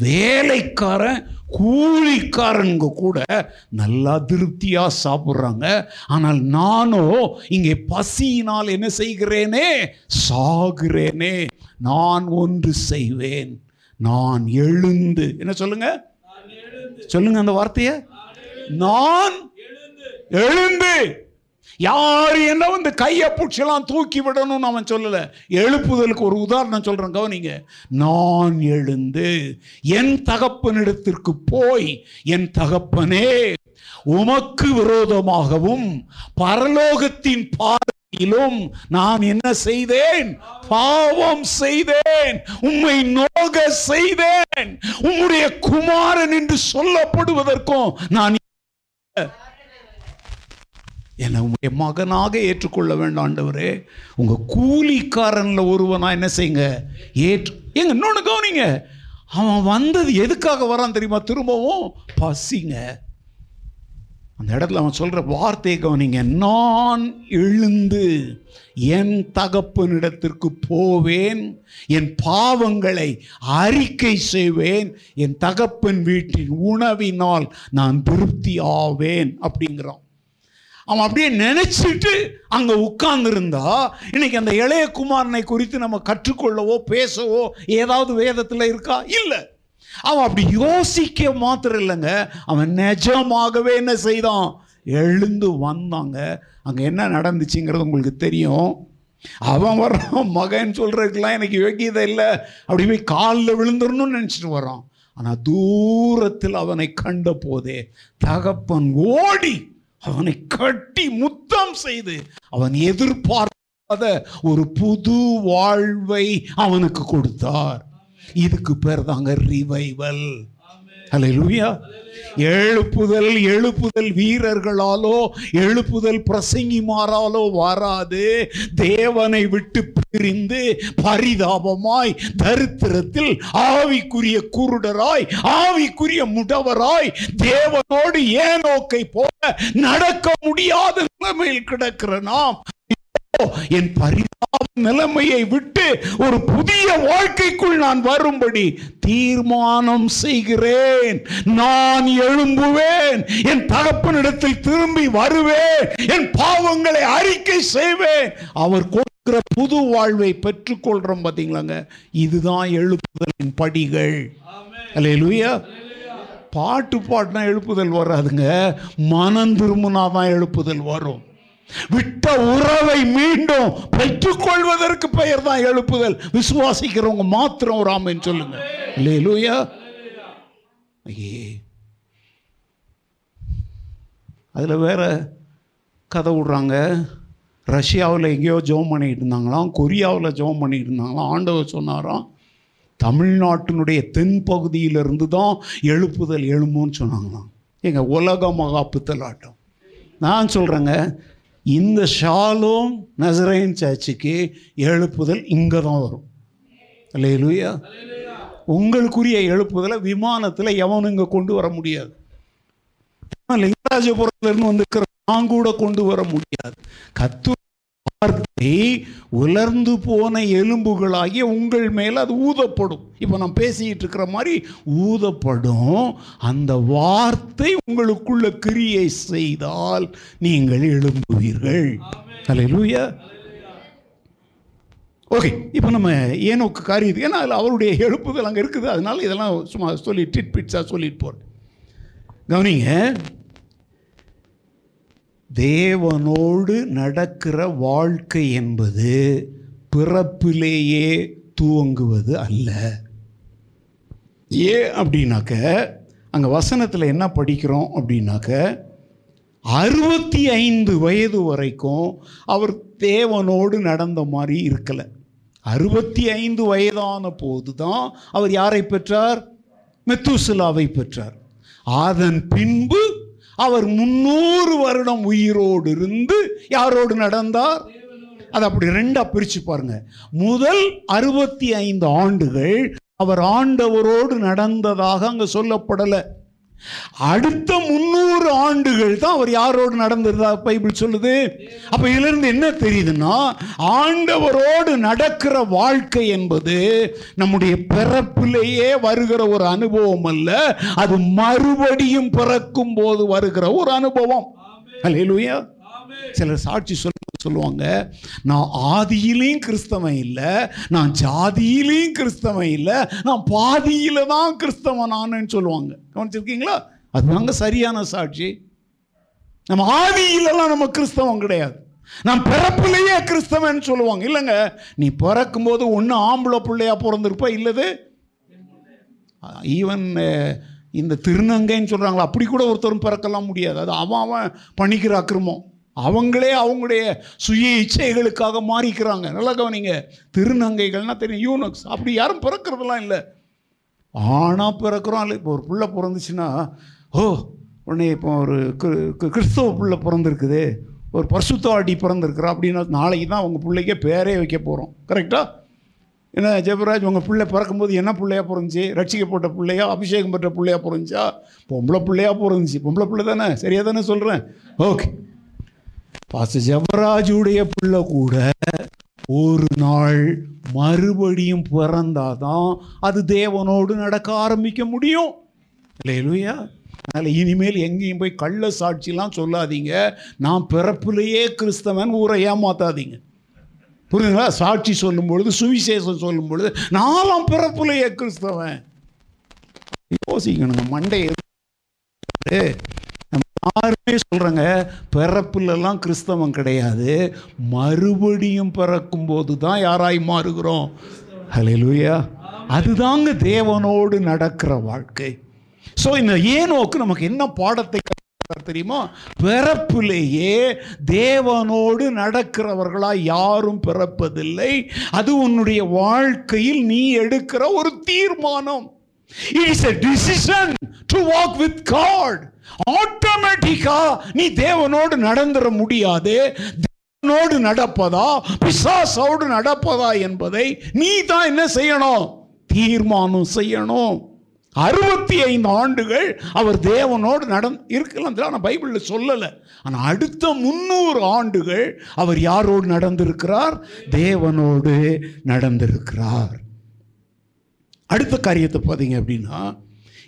வேலைக்காரன் கூலிக்காரனுங்க கூட நல்லா திருப்தியாக சாப்பிட்றாங்க. ஆனால் நானோ இங்கே பசியினால் என்ன செய்கிறேனே சாகிறேனே நான் ஒன்று செய்வேன் நான் எழுந்து. என்ன சொல்லுங்க? சொல்லுங்க அந்த வார்த்தைய. நான் எழுந்து. யார் என்ன வந்து கையை பிடிச்சலாம் தூக்கி விடணும்னு அவன் சொல்லலை. எழுப்புதலுக்கு ஒரு உதாரணம் சொல்றேன் கவனிங்க. நான் எழுந்து என் தகப்பனிடத்திற்கு போய் என் தகப்பனே உமக்கு விரோதமாகவும் பரலோகத்தின் பார்வையிலும் நான் என்ன செய்தேன்? பாவம் செய்தேன். உம்மை நோக செய்தேன். உம்முடைய குமாரன் என்று சொல்லப்படுவதற்கும் நான் என்னை உங்களுடைய மகனாக ஏற்றுக்கொள்ள வேண்டாம் ஆண்டவரே. உங்கள் கூலிக்காரனில் ஒருவனா என்ன செய்யுங்க? ஏற்று ஏங்க இன்னொன்று கவனிங்க. அவன் வந்தது எதுக்காக வரான் தெரியுமா? திரும்பவும் பசிங்க. அந்த இடத்துல அவன் சொல்கிற வார்த்தையை கவனிங்க. நான் எழுந்து என் தகப்பனிடத்திற்கு போவேன் என் பாவங்களை அறிக்கை செய்வேன் என் தகப்பன் வீட்டின் உணவினால் நான் திருப்தி ஆவேன் அப்படிங்கிறான். அவன் அப்படியே நினச்சிட்டு அங்கே உட்கார்ந்துருந்தா இன்னைக்கு அந்த இளைய குமாரனை குறித்து நம்ம கற்றுக்கொள்ளவோ பேசவோ ஏதாவது வேதத்தில் இருக்கா? இல்லை. அவன் அப்படி யோசிக்க மாத்திரம் இல்லைங்க. அவன் நிஜமாகவே என்ன செய்தான்? எழுந்து வந்தாங்க. அங்கே என்ன நடந்துச்சுங்கிறது உங்களுக்கு தெரியும். அவன் வர்றான் மகன் சொல்கிறதுக்கெல்லாம் எனக்கு யோகியதை இல்லை. அப்படி போய் காலில் விழுந்துடணும்னு நினச்சிட்டு வரான் ஆனால் தூரத்தில் அவனை கண்ட போதே தகப்பன் ஓடி அவனை கட்டி முத்தம் செய்து அவன் எதிர்பார்க்காத ஒரு புது வாழ்வை அவனுக்கு கொடுத்தார். இதுக்கு பேர் தாங்க ரிவைவல் ஹalleluya எழுப்புதல் எழுப்புதல் வீரர்களாலோ எழுப்புதல் பிரசங்கிமாராலோ வராது. தேவனை விட்டு பிரிந்து பரிதாபமாய் தரித்திரத்தில் ஆவிக்குரிய குருடராய் ஆவிக்குரிய முடவராய் தேவனோடு ஏனோக்கை போல நடக்க முடியாத நிலைமையில் கிடக்கிற நாம் என் பரிதாப நிலைமையை விட்டு ஒரு புதிய வாழ்க்கைக்குள் நான் வரும்படி தீர்மானம் செய்கிறேன். நான் எழும்புவேன் என் தகப்பனிடத்தில் திரும்பி வருவேன் என் பாவங்களை அறிக்கை செய்வேன். அவர் கொடுக்கிற புது வாழ்வை பெற்றுக்கொள்றோம் பாத்தீங்களாங்க. இதுதான் எழுப்புதலின் படிகள். அல்லேலூயா. பாட்டு பாடினா எழுப்புதல் வராதுங்க. மனம் திரும்பினாதான் எழுப்புதல் வரும். விட்ட உறவை மீண்டும் பெற்றுக்கொள்வதற்கு பெயர் தான் எழுப்புதல். விசுவாசிக்கிறவங்க மாத்திரம் ஒரு ஆமைன்னு சொல்லுங்க அல்லேலூயா. ஐயே. அதில் வேற கதை விடுறாங்க. ரஷ்யாவில் எங்கேயோ ஜெபம் பண்ணிட்டு இருந்தாங்களாம் கொரியாவில் ஜெபம் பண்ணிட்டு இருந்தாங்களாம். ஆண்டவர் சொன்னாராம் தமிழ்நாட்டினுடைய தென்பகுதியிலிருந்து தான் எழுப்புதல் எழும்புன்னு சொன்னாங்களாம். எங்கள் உலக மகாப்புத்தல் ஆட்டம். நான் சொல்கிறேங்க இந்த ஷாலும் நசரேன் சர்ச்சுக்கு எழுப்புதல் இங்கே தான் வரும். இல்லையிலுயா உங்களுக்குரிய எழுப்புதலை விமானத்தில் எவனும் இங்கே கொண்டு வர முடியாது. லிங்கராஜபுரத்துலேருந்து வந்திருக்கிற நான் கூட கொண்டு வர முடியாது. கத்து வார்த்தை உலர்ந்து போன எலும்புகளாகிய உங்கள் மேல் அது ஊதப்படும். இப்போ நான் பேசிக்கிட்டு இருக்கிற மாதிரி ஊதப்படும். அந்த வார்த்தை உங்களுக்குள்ள கிரியை செய்தால் நீங்கள் எழும்புவீர்கள். அல்லேலூயா ஓகே இப்போ நம்ம ஏனோக்கு காரியது ஏன்னா அதில் அவருடைய எழுப்புதல் அங்கே இருக்குது. அதனால இதெல்லாம் சும்மா சொல்லி டிட் பிட்ஸாக சொல்லிட்டு போகிறேன் கவனிங்க தேவனோடு நடக்கிற வாழ்க்கை என்பது பிறப்பிலேயே துவங்குவது அல்ல. ஏன் அப்படின்னாக்க அங்கே வசனத்தில் என்ன படிக்கிறோம் அப்படின்னாக்க அறுபத்தி ஐந்து வயது வரைக்கும் அவர் தேவனோடு நடந்த மாதிரி இருக்கலை. அறுபத்தி ஐந்து வயதான போதுதான் அவர் யாரை பெற்றார்? மெத்துசிலாவை பெற்றார். அதன் பின்பு அவர் முன்னூறு வருடம் உயிரோடு இருந்து யாரோடு நடந்தார்? அது அப்படி ரெண்டா பிரிச்சு பாருங்க. முதல் அறுபத்தி ஐந்து ஆண்டுகள் அவர் ஆண்டவரோடு நடந்ததாக அங்க சொல்லப்படலை. அடுத்த முன்னூறு ஆண்டுகள் தான் அவர் யாரோடு நடந்ததா பைபிள் சொல்லுது? அப்ப இதுல இருந்து என்ன தெரியுதுன்னா ஆண்டவரோடு நடக்கிற வாழ்க்கை என்பது நம்முடைய பிறப்பிலேயே வருகிற ஒரு அனுபவம் அல்ல அது மறுபடியும் பிறக்கும் போது வருகிற ஒரு அனுபவம். அல்லேலூயா சிலர் சாட்சி சொல்ல சொல்லுவாங்க நான் ஆதியிலையும் கிறிஸ்தவன் இல்லை நான் ஜாதியிலையும் கிறிஸ்தவன் இல்லை நான் பாதியில தான் கிறிஸ்தவன் நானுன்னு சொல்லுவாங்க. கவனிச்சிருக்கீங்களா? அதுதாங்க சரியான சாட்சி. நம்ம ஆதியிலலாம் நம்ம கிறிஸ்தவம் கிடையாது. நான் பிறப்பிலேயே கிறிஸ்தவன் சொல்லுவாங்க. இல்லைங்க நீ பிறக்கும்போது ஒன்று ஆம்பளை பிள்ளையா பிறந்திருப்ப இல்லது? ஈவன் இந்த திருநங்கைன்னு சொல்கிறாங்களா அப்படி கூட ஒருத்தரும் பிறக்கலாம் முடியாது. அது அவன் அவன் பண்ணிக்கிற அக்கிரமம். அவங்களே அவங்களுடைய சுய இச்சைகளுக்காக மாறிக்கிறாங்க. நல்லா கவனிங்க. திருநங்கைகள்னா தெரியும். யூனக்ஸ். அப்படி யாரும் பிறக்கிறதுலாம் இல்லை. ஆணாக பிறக்கிறோம். இல்லை இப்போ ஒரு பிள்ளை பிறந்துச்சுன்னா ஓ உடனே இப்போ ஒரு கிறிஸ்தவ பிள்ளை பிறந்திருக்குது. ஒரு பரிசுத்தவாட்டி பிறந்திருக்கிறா அப்படின்னா நாளைக்கு தான் உங்கள் பிள்ளைக்கே பேரே வைக்க போகிறோம் கரெக்டாக என்ன ஜெபராஜ் உங்கள் பிள்ளை பிறக்கும்போது என்ன பிள்ளையாக பிறந்துச்சு? ரட்சிக்கப்பட்ட பிள்ளையா? அபிஷேகம் பெற்ற பிள்ளையாக பிறந்துச்சா? பொம்பளை பிள்ளையா பிறந்துச்சு. பொம்பளை பிள்ளை தானே? சரியாக தானே சொல்கிறேன் ஓகே பாச ஜவராஜுடைய பிள்ளை கூட ஒரு நாள் மறுபடியும் பிறந்தாதான் அது தேவனோடு நடக்க ஆரம்பிக்க முடியும். இல்லையா அதனால் இனிமேல் எங்கேயும் போய் கள்ள சாட்சிலாம் சொல்லாதீங்க. நான் பிறப்பிலேயே கிறிஸ்தவன் ஊரை ஏமாத்தாதீங்க. புரியுதுங்களா? சாட்சி சொல்லும் பொழுது சுவிசேஷம் சொல்லும் பொழுது நாலாம் பிறப்புலையே கிறிஸ்தவன். யோசிக்கணுங்க மண்டை யாருமே சொல்கிறாங்க பிறப்புலலாம் கிறிஸ்தவம் கிடையாது. மறுபடியும் பிறக்கும் போது தான் யாராய் மாறுகிறோம்? ஹலெலுயா அதுதாங்க தேவனோடு நடக்கிற வாழ்க்கை. ஸோ இந்த ஏனோக்கு நமக்கு என்ன பாடத்தை தெரியுமா? பிறப்பிலேயே தேவனோடு நடக்கிறவர்களா யாரும் பிறப்பதில்லை. அது உன்னுடைய வாழ்க்கையில் நீ எடுக்கிற ஒரு தீர்மானம். It is a decision to walk with God ஆட்டோமேட்டிக்கா நீ தேவனோடு நடந்துட முடியாது. தேவனோடு நடப்பதா? பிசாசோடு நடப்பதா என்பதை நீ தான் என்ன செய்யணும்? தீர்மானம் செய்யணும். அறுபத்தி ஐந்து ஆண்டுகள் அவர் தேவனோடு நடந் இருக்கலாம். ஆனால் பைபிளில் சொல்லலை. ஆனால் அடுத்த முந்நூறு ஆண்டுகள் அவர் யாரோடு நடந்திருக்கிறார்? தேவனோடு நடந்திருக்கிறார். அடுத்த காரியத்தை பார்த்தீங்க அப்படின்னா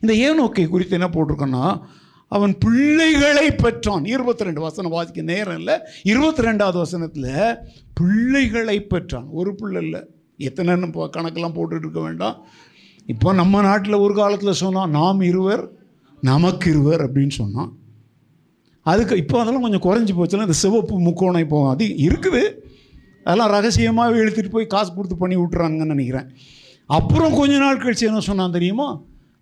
இந்த ஏனோக்கை குறித்து என்ன போட்டிருக்கோன்னா அவன் பிள்ளைகளை பெற்றான் இருபத்தி ரெண்டு வசனம் வாசிக்க நேரம் இல்லை. இருபத்தி ரெண்டாவது வசனத்தில் பிள்ளைகளை பெற்றான். ஒரு பிள்ளை இல்லை. எத்தனைன்னு இப்போ கணக்கெல்லாம் போட்டுட்டு இருக்க வேண்டாம். இப்போ நம்ம நாட்டில் ஒரு காலத்தில் சொன்னால் நாம் இருவர் நமக்கு இருவர் அப்படின்னு சொன்னான் அதுக்கு இப்போ அதெல்லாம் கொஞ்சம் குறைஞ்சி போச்சுன்னா இந்த சிவப்பு முக்கோணம் இப்போ அது இருக்குது. அதெல்லாம் ரகசியமாக இழுத்துட்டு போய் காசு கொடுத்து பண்ணி விட்டுறாங்கன்னு நினைக்கிறேன். அப்புறம் கொஞ்ச நாள் கழிச்சு என்ன சொன்னான் தெரியுமா?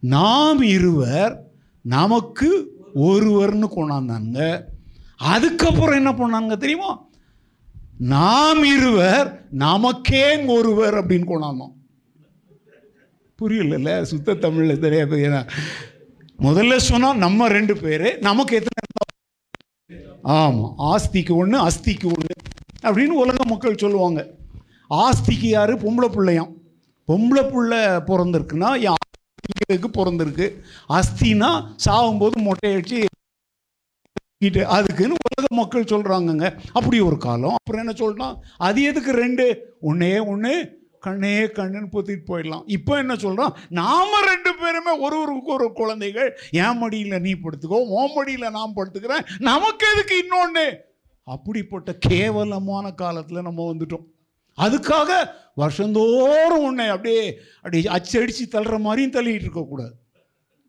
நாம் இருவர் நமக்கு ஒருவர்னு கொண்டாந்தாங்க. அதுக்கப்புறம் என்ன பண்ணாங்க தெரியுமா? நாம் இருவர் நமக்கே ஒருவர் அப்படின்னு கொண்டாந்தோம் புரியல சுத்த தமிழில் தெரியாது. ஏன்னா முதல்ல சொன்னால் நம்ம ரெண்டு பேர் நமக்கு எத்தனை ஆமாம் ஆஸ்திக்கு ஒன்று அஸ்திக்கு ஒன்று அப்படின்னு உலக மக்கள் சொல்லுவாங்க. ஆஸ்திக்கு யார்? பொம்பளை பிள்ளையாம். பொம்பளை புள்ள பிறந்திருக்குன்னா என் பிறந்திருக்கு. அஸ்தினா சாகும்போது மொட்டை அடிச்சு கிட்ட அதுக்குன்னு உலக மக்கள் சொல்கிறாங்கங்க அப்படி ஒரு காலம். அப்புறம் என்ன சொல்லலாம் அது எதுக்கு ரெண்டு? ஒன்றே ஒன்று கண்ணே கண்ணுன்னு பொத்திட்டு போயிடலாம். இப்போ என்ன சொல்கிறோம் நாம் ரெண்டு பேருமே ஒருவருக்கு ஒரு குழந்தைகள். என் மடியில் நீ படுத்துக்கோ உன் மடியில் நான் படுத்துக்கிறேன். நமக்கு எதுக்கு இன்னொன்று அப்படிப்பட்ட கேவலமான காலத்தில் நம்ம வந்துட்டோம். அதுக்காக வருஷந்தோறும் உன்னை அப்படியே அப்படியே அச்சடித்து தள்ளுற மாதிரியும் தள்ளிகிட்டு இருக்கக்கூடாது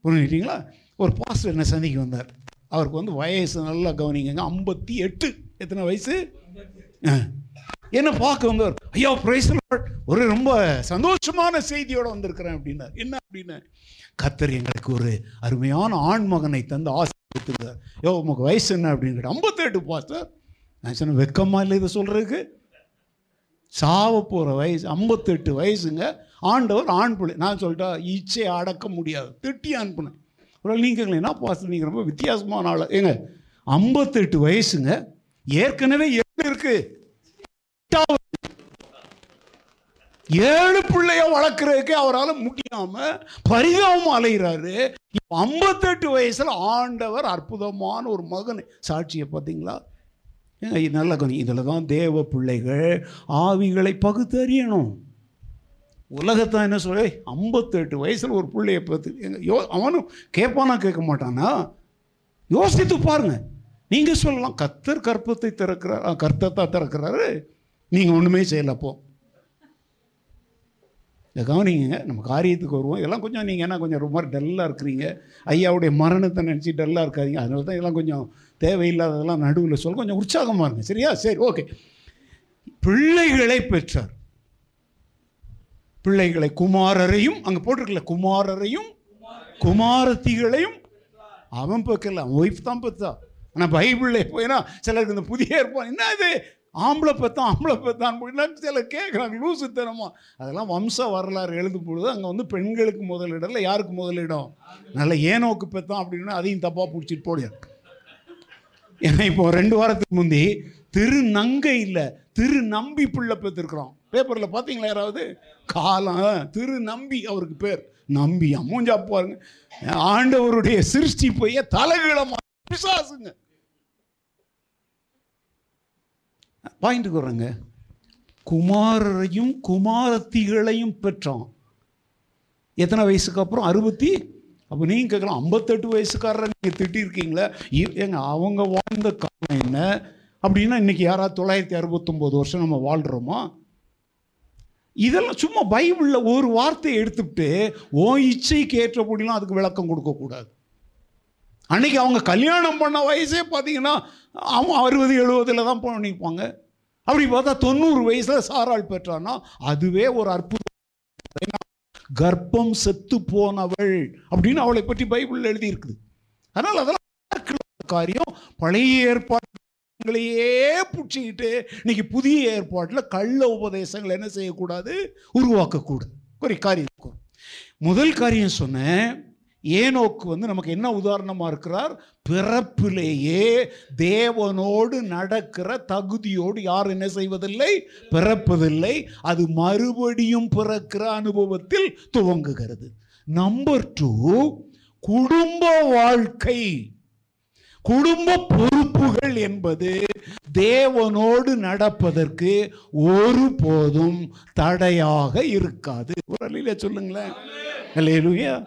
புரிஞ்சுக்கிட்டீங்களா? ஒரு பாஸ்டர் என்ன சந்திக்க வந்தார். அவருக்கு வந்து வயசு நல்லா கவனிங்க ஐம்பத்தி எட்டு. எத்தனை வயசு? ஆ. என்ன பார்க்க வந்தவர் ஐயா பிரைஸ் ஒரு ரொம்ப சந்தோஷமான செய்தியோடு வந்திருக்கிறேன் அப்படின்னார். என்ன அப்படின்னு? கத்தர் எங்களுக்கு ஒரு அருமையான ஆண் மகனை தந்து ஆசீர்வதித்திருக்கார் யோ உமக்கு வயசு என்ன? அப்படின்னு கேட்டால் ஐம்பத்தெட்டு பாஸ்டர். நான் சொன்னேன் வெக்கமாக இல்லை இதை சொல்கிறதுக்கு சாவ போகிற வயசு ஐம்பத்தெட்டு வயசுங்க. ஆண்டவர் ஆண் பிள்ளை. நான் சொல்லிட்டா இச்சை அடக்க முடியாது. திட்டி அனுப்புனேன் ஒரு நீங்கள் என்ன பாஸ்டர் நீங்கள் ரொம்ப வித்தியாசமான ஆள்? ஏங்க ஐம்பத்தெட்டு வயசுங்க. ஏற்கனவே ஏழு இருக்கு. ஏழு பிள்ளைய வளர்க்குறதுக்கே அவரால் முடியாம பரிதாபம் அலைகிறாரு இப்போ ஐம்பத்தெட்டு வயசுல ஆண்டவர் அற்புதமான ஒரு மகன். சாட்சியை பார்த்தீங்களா? இது நல்ல இதில் தான் தேவ பிள்ளைகள் ஆவிகளை பகுத்தறியணும் உலகத்தான் என்ன சொல்ல ஐம்பத்தெட்டு வயசில் ஒரு பிள்ளைய பார்த்து யோ அவனும் கேட்பானா கேட்க மாட்டானா? யோசித்து பாருங்கள் நீங்கள் சொல்லலாம் கத்தர் கற்பத்தை திறக்கிறார் ஆ, கர்த்தத்தா திறக்கிறாரு. நீங்கள் ஒன்றுமே செய்யலப்போ இதை கவனிங்க நம்ம காரியத்துக்கு வருவோம். இதெல்லாம் கொஞ்சம் நீங்கள் என்ன கொஞ்சம் ரொம்ப டல்லாக இருக்கிறீங்க. ஐயாவுடைய மரணத்தை நினச்சி டல்லாக இருக்காதீங்க. அதனால தான் இதெல்லாம் கொஞ்சம் தேவையில்லாததெல்லாம் நடுவில் சொல்ல கொஞ்சம் உற்சாகமாக இருங்க. சரியா? சரி ஓகே பிள்ளைகளை பெற்றார். பிள்ளைகளை குமாரரையும் அங்கே போட்டிருக்கல குமாரரையும் குமாரத்திகளையும் அவன் பார்க்கல அவன் ஒய்ஃப் தான் பார்த்தா ஆனால் பைபிளில் போயினா சிலருக்கு இந்த புதிய ஏற்பாடு என்ன இது? ஆம்பளை பெத்தான் ஆம்பளை பெத்தான் போயினா சிலர் கேட்குறாங்க லூசுத்தனமா அதெல்லாம் வம்ச வரலாறு எழுதும் பொழுது அங்கே வந்து பெண்களுக்கு முதலிடம் இல்லை யாருக்கு முதலிடம்? நல்ல ஏனோக்கு பெத்தான் அப்படின்னா அதையும் தப்பாக பிடிச்சிட்டு போடியா? ஏன்னா இப்போ ரெண்டு வாரத்துக்கு முந்தி திரு நங்கை இல்லை திரு நம்பி பிள்ளை பெற்றிருக்கிறோம் பேப்பரில் பார்த்தீங்களா யாராவது? காலம் திரு நம்பி அவருக்கு பேர். நம்பி அம்மூஞ்சா பாருங்க ஆண்டவருடைய சிருஷ்டி போய் தலைகீழமா பிசாசுங்க. பாயிண்ட்டுக்கு வர்றேங்க. குமாரரையும் குமாரத்திகளையும் பெற்றோம் எத்தனை வயசுக்கு அப்புறம்? அறுபத்தி அப்போ நீங்கள் கேட்கலாம் ஐம்பத்தெட்டு வயசுக்காரரை நீங்கள் திட்டிருக்கீங்களே ஏங்க அவங்க வாழ்ந்த காலம் என்ன? அப்படின்னா இன்னைக்கு யாராவது தொள்ளாயிரத்தி அறுபத்தொம்போது வருஷம் நம்ம வாழ்கிறோமா இதெல்லாம் சும்மா பைபிளில் ஒரு வார்த்தையை எடுத்துக்கிட்டு ஓ இச்சைக்கு ஏற்றபடிலாம் அதுக்கு விளக்கம் கொடுக்கக்கூடாது அன்னைக்கு அவங்க கல்யாணம் பண்ண வயசே பார்த்தீங்கன்னா அவன் அறுபது எழுபதில் தான் பண்ணிப்பாங்க. அப்படி பார்த்தா தொண்ணூறு வயசுல சாராள் பெற்றான்னா அதுவே ஒரு அற்புதம் கர்ப்பம் செத்து போனவள் அப்படின்னு அவளை பற்றி பைபிள் எழுதியிருக்குது. அதனால் அதெல்லாம் காரியம் பழைய ஏற்பாடுகளையே பிடிச்சிக்கிட்டு இன்னைக்கு புதிய ஏற்பாட்டில் கள்ள உபதேசங்கள் என்ன செய்யக்கூடாது? உருவாக்கக்கூடாது. ஒரு காரியம் இருக்கும். முதல் காரியம் சொன்னேன் ஏனோக்கு வந்து நமக்கு என்ன உதாரணமாக இருக்கிறார்? பிறப்பிலேயே தேவனோடு நடக்கிற தகுதியோடு யார் என்ன செய்வதில்லை? பிறப்பதில்லை. அது மறுபடியும் பிறக்கிற அனுபவத்தில் துவங்குகிறது. நம்பர் டூ குடும்ப வாழ்க்கை. குடும்ப பொறுப்புகள் என்பது தேவனோடு நடப்பதற்கு ஒருபோதும் தடையாக இருக்காது. ஒரு சொல்லுங்களேன். அல்லேலூயா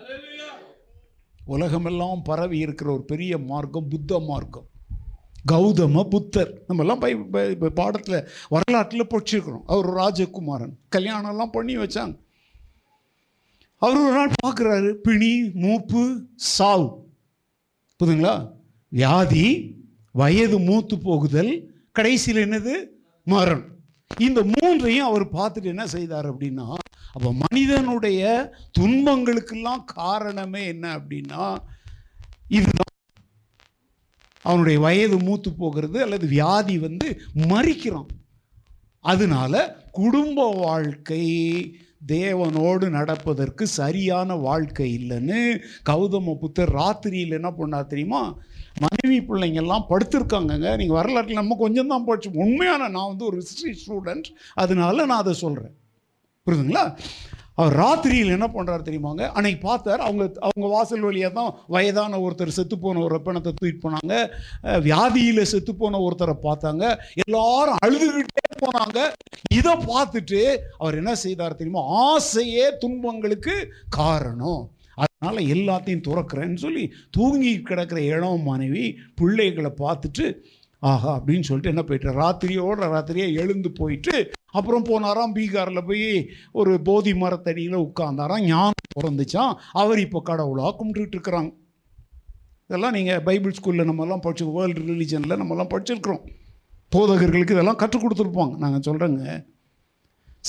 உலகமெல்லாம் பரவி இருக்கிற ஒரு பெரிய மார்க்கம் புத்த மார்க்கம். கௌதம புத்தர். நம்மெல்லாம் பை பை- பாடத்தில் வரலாற்றில் படிச்சிருக்கிறோம். அவர் ராஜகுமாரன். கல்யாணம்லாம் பண்ணி வச்சாங்க. அவர் ஒரு நாள் பார்க்குறாரு பிணி மூப்பு சாவு. புதுங்களா வியாதி வயது மூத்து போகுதல் கடைசியில் என்னது? மரணம். இந்த மூன்றையும் அவர் பார்த்துட்டு என்ன செய்தார் அப்படின்னா அப்போ மனிதனுடைய துன்பங்களுக்கெல்லாம் காரணமே என்ன அப்படின்னா இதுதான். அவனுடைய வயது மூத்து போகிறது அல்லது வியாதி வந்து மறிக்கிறான். அதனால குடும்ப வாழ்க்கை தேவனோடு நடப்பதற்கு சரியான வாழ்க்கை இல்லைன்னு கௌதம புத்தர் ராத்திரியில் என்ன பண்ணா தெரியுமா? மனைவி பிள்ளைங்கெல்லாம் படுத்திருக்காங்கங்க. நீங்கள் வரலாற்றில் நம்ம கொஞ்சம் தான் படிச்சோம் உண்மையான நான் வந்து ஒரு ஹிஸ்ட்ரி ஸ்டூடெண்ட் அதனால நான் அதை சொல்கிறேன் புரியுதுங்களா? அவர் ராத்திரியில் என்ன பண்ணுறாரு தெரியுமாங்க? அன்னைக்கு பார்த்தார் அவங்க அவங்க வாசல் வழியாக தான் வயதான ஒருத்தர் செத்து போன ஒரு பிணத்தை தூக்கிட்டு போனாங்க. வியாதியில் செத்து போன ஒருத்தரை பார்த்தாங்க. எல்லாரும் அழுதுகிட்டே போனாங்க. இதை பார்த்துட்டு அவர் என்ன செய்தார் தெரியுமா? ஆசையே துன்பங்களுக்கு காரணம். அதனால் எல்லாத்தையும் துறக்கிறேன்னு சொல்லி தூங்கி கிடக்கிற இளம் மனைவி பிள்ளைகளை பார்த்துட்டு ஆஹா அப்படின்னு சொல்லிட்டு என்ன போயிட்டு ராத்திரியோட ராத்திரியே எழுந்து போயிட்டு அப்புறம் போனாராம் பீகாரில் போய் ஒரு போதி மரத்தடியில் உட்கார்ந்தாராம் ஞானம் பிறந்துச்சான் அவர் இப்போ கடவுளாக கும்பிட்டுட்டு இருக்கிறாங்க. இதெல்லாம் நீங்கள் பைபிள் ஸ்கூலில் நம்மலாம் படிச்சு வேர்ல்டு ரிலீஜனில் நம்மலாம் படிச்சிருக்கிறோம். போதகர்களுக்கு இதெல்லாம் கற்றுக் கொடுத்துருப்பாங்க. நாங்கள் சொல்கிறேங்க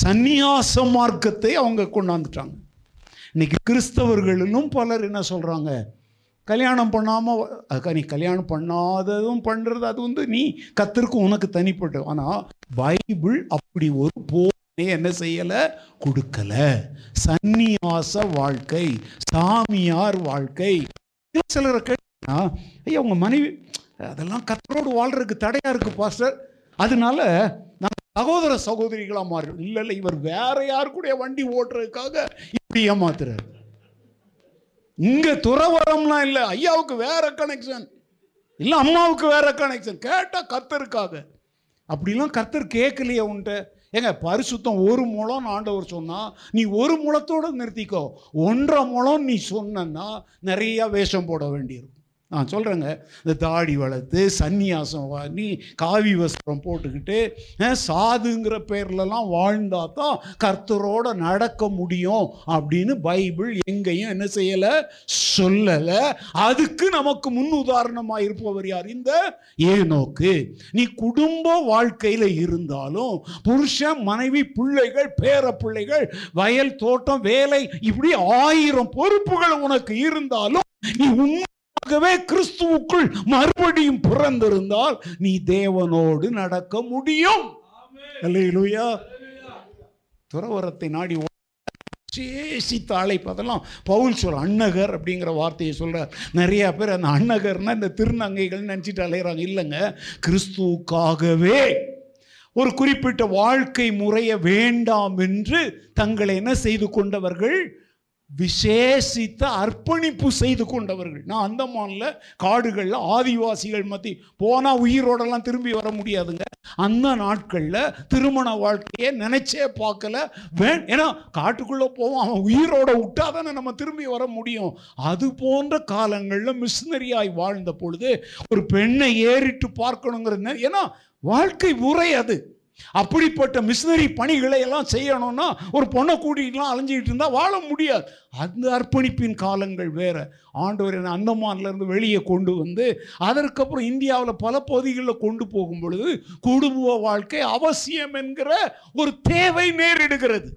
சந்நியாச மார்க்கத்தை அவங்க கொண்டாந்துட்டாங்க. இன்னைக்கு கிறிஸ்தவர்களிலும் பலர் என்ன சொல்கிறாங்க கல்யாணம் பண்ணாமல் நீ கல்யாணம் பண்ணாததும் பண்ணுறது அது வந்து நீ கத்திருக்கும் உனக்கு தனிப்பட்டு. ஆனால் பைபிள் அப்படி ஒரு போனே என்ன செய்யலை? கொடுக்கல. சந்நியாச வாழ்க்கை சாமியார் வாழ்க்கை. சிலரை கேட்டா ஐயா உங்கள் மனைவி அதெல்லாம் கத்தரோடு வாழ்கிறதுக்கு தடையாக இருக்குது பாஸ்டர். அதனால நான் சகோதர சகோதரிகளாக மாறி இல்லை இல்லை இவர் வேற யார் கூட வண்டி ஓட்டுறதுக்காக இப்படி ஏமாத்துறாரு. இங்க துறவரம்லாம் இல்லை. ஐயாவுக்கு வேற கனெக்ஷன் இல்லை அம்மாவுக்கு வேற கனெக்ஷன் கேட்டால் கத்தருக்காக அப்படிலாம் கத்தர் கேட்கலையே உன்ட்ட. ஏங்க பரிசுத்தம் ஒரு முழம் ஆண்டவர் சொன்னால் நீ ஒரு மூலத்தோடு நிறுத்திக்கோ. ஒன்றரை மூலம் நீ சொன்னா நிறையா வேஷம் போட வேண்டியிருக்கும். நான் சொல்கிறேங்க இந்த தாடி வளர்த்து சந்நியாசம் வாங்கி காவி வஸ்திரம் போட்டுக்கிட்டு சாதுங்கிற பேர்லலாம் வாழ்ந்தா தான் கர்த்தரோட நடக்க முடியும் அப்படின்னு பைபிள் எங்கேயும் என்ன செய்யலை சொல்லலை. அதுக்கு நமக்கு முன் உதாரணமாக இருப்பவர் யார்? இந்த ஏனோக்கு. நீ குடும்ப வாழ்க்கையில் இருந்தாலும் புருஷன் மனைவி பிள்ளைகள் பேர பிள்ளைகள் வயல் தோட்டம் வேலை இப்படி ஆயிரம் பொறுப்புகள் உனக்கு இருந்தாலும் நீ உண்மை உண்மையாகவே கிறிஸ்துவுக்குள் மறுபடியும் பிறந்திருந்தால் நீ தேவனோடு நடக்க முடியும். துறவரத்தை நாடி சேசித்த அழைப்பதெல்லாம் பவுல் சொல் அன்னகர் அப்படிங்கிற வார்த்தையை சொல்றார். நிறைய பேர் அந்த அன்னகர்னா இந்த திருநங்கைகள் நினச்சிட்டு அலையிறாங்க. இல்லைங்க கிறிஸ்துவுக்காகவே ஒரு குறிப்பிட்ட வாழ்க்கை முறையை வேண்டாம் என்று தங்களை என்ன செய்து கொண்டவர்கள்? விசேஷித்த அர்ப்பணிப்பு செய்து கொண்டவர்கள். நான் அந்தமானில் காடுகளில் ஆதிவாசிகள் மத்தி போனால் உயிரோடெல்லாம் திரும்பி வர முடியாதுங்க. அந்த நாட்களில் திருமண வாழ்க்கையை நினைச்சே பார்க்கல. வேண் ஏன்னா காட்டுக்குள்ளே போவோம் அவன் உயிரோட விட்டா தானே நம்ம திரும்பி வர முடியும். அது போன்ற காலங்களில் மிஷினரியாய் வாழ்ந்த பொழுது ஒரு பெண்ணை ஏறிட்டு பார்க்கணுங்கிற ஏன்னா வாழ்க்கை முறை அது. அப்படிப்பட்ட மிஷினரி பணிகளை எல்லாம் செய்யணும்னா ஒரு பொண்ணை கூட்டிகிட்டுலாம் அலைஞ்சிக்கிட்டு இருந்தால் வாழ முடியாது. அந்த அர்ப்பணிப்பின் காலங்கள் வேற. ஆண்டவர் என்னை அந்தமான்லேருந்து வெளியே கொண்டு வந்து அதற்கப்புறம் இந்தியாவில் பல பகுதிகளில் கொண்டு போகும் பொழுது குடும்ப வாழ்க்கை அவசியம் என்கிற ஒரு தேவை நேரிடுகிறது.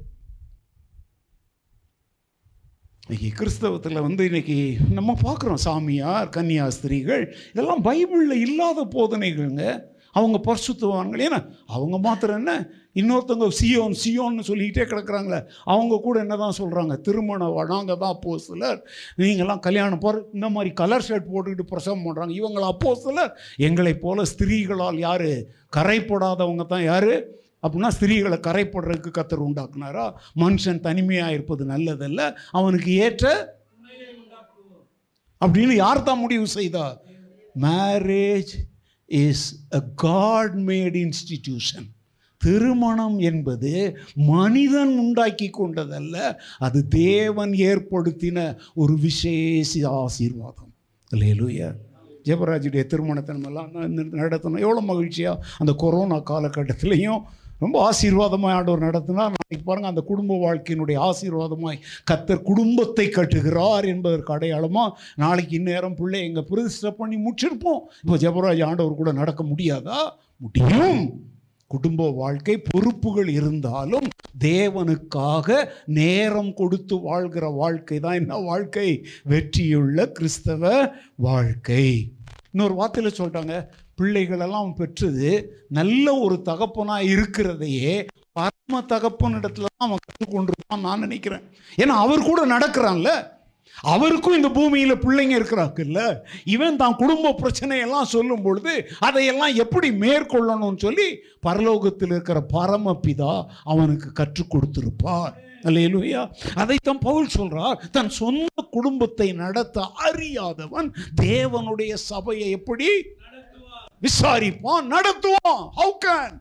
இன்றைக்கி கிறிஸ்தவத்தில் வந்து இன்றைக்கி நம்ம பார்க்குறோம் சாமியார் கன்னியாஸ்திரிகள் இதெல்லாம் பைபிளில் இல்லாத போதனைகள்ங்க. அவங்க பரிசுத்தவான்கள். ஏன்னா அவங்க மாத்திரம் என்ன? இன்னொருத்தவங்க சியோன் சியோன்னு சொல்லிக்கிட்டே கிடக்குறாங்களே அவங்க கூட என்ன தான் சொல்கிறாங்க திருமண நாங்கள் தான் அப்போ சிலர் நீங்களாம் கல்யாணம் போகிற இந்த மாதிரி கலர் ஷர்ட் போட்டுக்கிட்டு பிரசவம் பண்ணுறாங்க இவங்களை அப்போ சிலர் எங்களைப் போல் ஸ்திரீகளால் யார்? கரைப்படாதவங்க தான் யார்? அப்படின்னா ஸ்திரீகளை கரைப்படுறதுக்கு கத்தர் உண்டாக்குனாரா? மனுஷன் தனிமையாக இருப்பது நல்லதல்ல. அவனுக்கு ஏற்ற அப்படின்னு யார் தான் முடிவு செய்தா? Marriage is a God made institution திருமணம் என்பது மனிதன் உண்டாக்கி கொண்டதல்ல அது தேவன் ஏற்படுத்தின ஒரு விசேஷ ஆசீர்வாதம். லேலுயா ஜெபராஜுடைய திருமணத்தை நம்மெல்லாம் நடத்தணும் எவ்வளோ மகிழ்ச்சியாக அந்த கொரோனா காலகட்டத்திலையும் ரொம்ப ஆசீர்வாதமாய் ஆண்டவர் நடத்தினார் நாளைக்கு பாருங்கள் அந்த குடும்ப வாழ்க்கையினுடைய ஆசீர்வாதமாய் கத்தர் குடும்பத்தை கட்டுகிறார் என்பதற்கு அடையாளமாக நாளைக்கு இந்நேரம் பிள்ளை எங்கள் பிரதிஷ்டை பண்ணி முடிச்சிருப்போம். இப்போ ஜெபராஜ் ஆண்டவர் கூட நடக்க முடியாதா? முடியும். குடும்ப வாழ்க்கை பொறுப்புகள் இருந்தாலும் தேவனுக்காக நேரம் கொடுத்து வாழ்கிற வாழ்க்கை தான் என்ன வாழ்க்கை? வெற்றியுள்ள கிறிஸ்தவ வாழ்க்கை. இன்னொரு வார்த்தையில் சொல்லிட்டாங்க பிள்ளைகளெல்லாம் பெற்றது நல்ல ஒரு தகப்பனாக இருக்கிறதையே பரம தகப்பனிடத்துல தான் அவன் கற்றுக்கொண்டிருப்பான் நான் நினைக்கிறேன். ஏன்னா அவர் கூட நடக்கிறான்ல. அவருக்கும் இந்த பூமியில் பிள்ளைங்க இருக்கிறாக்குல்ல இவன் தான் குடும்ப பிரச்சனையெல்லாம் சொல்லும் பொழுது அதையெல்லாம் எப்படி மேற்கொள்ளணும்னு சொல்லி பரலோகத்தில் இருக்கிற பரமபிதா அவனுக்கு கற்றுக் கொடுத்திருப்பார். அல்லேலூயா. அதைத்தான் பவுல் சொல்றார். தன் சொந்த குடும்பத்தை நடத்த அறியாதவன் தேவனுடைய சபையை எப்படி விசாரிப்பான் நடத்துவான் ஹவு கேன்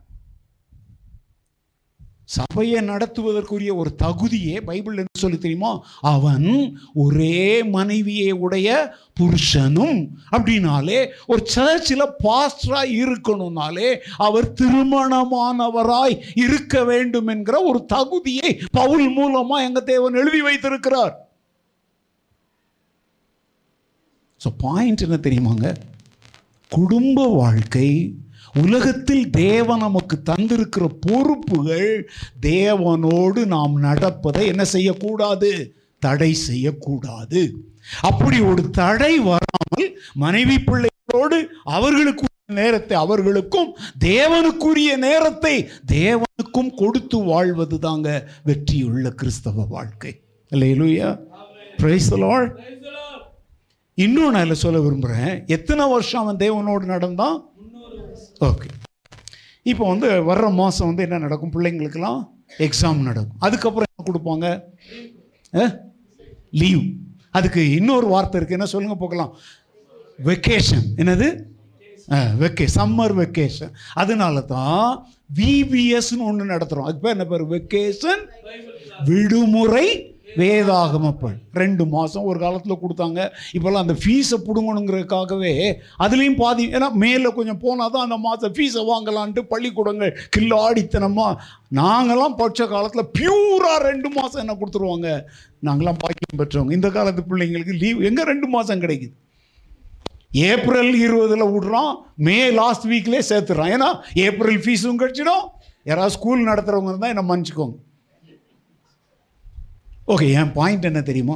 சபையை நடத்துவதற்குரிய ஒரு தகுதியே பைபிள் என்ன சொல்லி தெரியுமா? அவன் ஒரே மனைவியை உடைய புருஷனும் அப்படின்னாலே ஒரு சர்ச்சில் பாஸ்டராக இருக்கணும்னாலே அவர் திருமணமானவராய் இருக்க வேண்டும் என்கிற ஒரு தகுதியை பவுல் மூலமா எங்க தேவன் எழுதி வைத்திருக்கிறார். ஸோ பாயிண்ட் என்ன தெரியுமாங்க? குடும்ப வாழ்க்கை உலகத்தில் தேவன் நமக்கு தந்திருக்கிற பொறுப்புகள் தேவனோடு நாம் நடப்பதை என்ன செய்யக்கூடாது? தடை செய்யக்கூடாது. அப்படி ஒரு தடை வராமல் மனைவி பிள்ளைகளோடு அவர்களுக்கு நேரத்தை அவர்களுக்கும் தேவனுக்குரிய நேரத்தை தேவனுக்கும் கொடுத்து வாழ்வது தாங்க வெற்றியுள்ள கிறிஸ்தவ வாழ்க்கை. இல்லையா பிரைஸ் இன்னும் நான் இதில் சொல்ல விரும்புகிறேன். எத்தனை வருஷம் அவன் தேவனோடு நடந்தான்? ஓகே. இப்போ வந்து வர்ற மாதம் வந்து என்ன நடக்கும்? பிள்ளைங்களுக்கெல்லாம் எக்ஸாம் நடக்கும். அதுக்கப்புறம் என்ன கொடுப்பாங்க? லீவ் அதுக்கு இன்னொரு வார்த்தை இருக்குது என்ன சொல்லுங்க போகலாம் வெக்கேஷன் என்னது? வெக்கே சம்மர் வெக்கேஷன் அதனால தான் விபிஎஸ்னு ஒன்று நடத்துகிறோம் அதுக்கு பேர் என்ன பேர்? வெக்கேஷன் விடுமுறை வேதாகமப்பள் ரெண்டு மாதம் ஒரு காலத்தில் கொடுத்தாங்க. இப்போல்லாம் அந்த ஃபீஸை பிடுங்கணுங்கிறதுக்காகவே அதுலேயும் பாதி ஏன்னா மேலே கொஞ்சம் போனால் தான் அந்த மாதம் ஃபீஸை வாங்கலான்ட்டு பள்ளிக்கூடங்கள் கில்லாடித்தனமாக நாங்களாம் படித்த காலத்தில் பியூராக ரெண்டு மாதம் என்ன கொடுத்துருவாங்க? நாங்களாம் பாக்கியம் பெற்றவங்க. இந்த காலத்து பிள்ளைங்களுக்கு லீவ் எங்கே ரெண்டு மாதம் கிடைக்குது? ஏப்ரல் இருபதில் விடுறான். மே லாஸ்ட் வீக்லேயே சேர்த்துறோம் ஏன்னா ஏப்ரல் ஃபீஸும் கிடச்சிடும். யாராவது ஸ்கூல் நடத்துகிறவங்க இருந்தால் என்ன மன்னிச்சுக்கோங்க. ஓகே என் பாயிண்ட் என்ன தெரியுமா?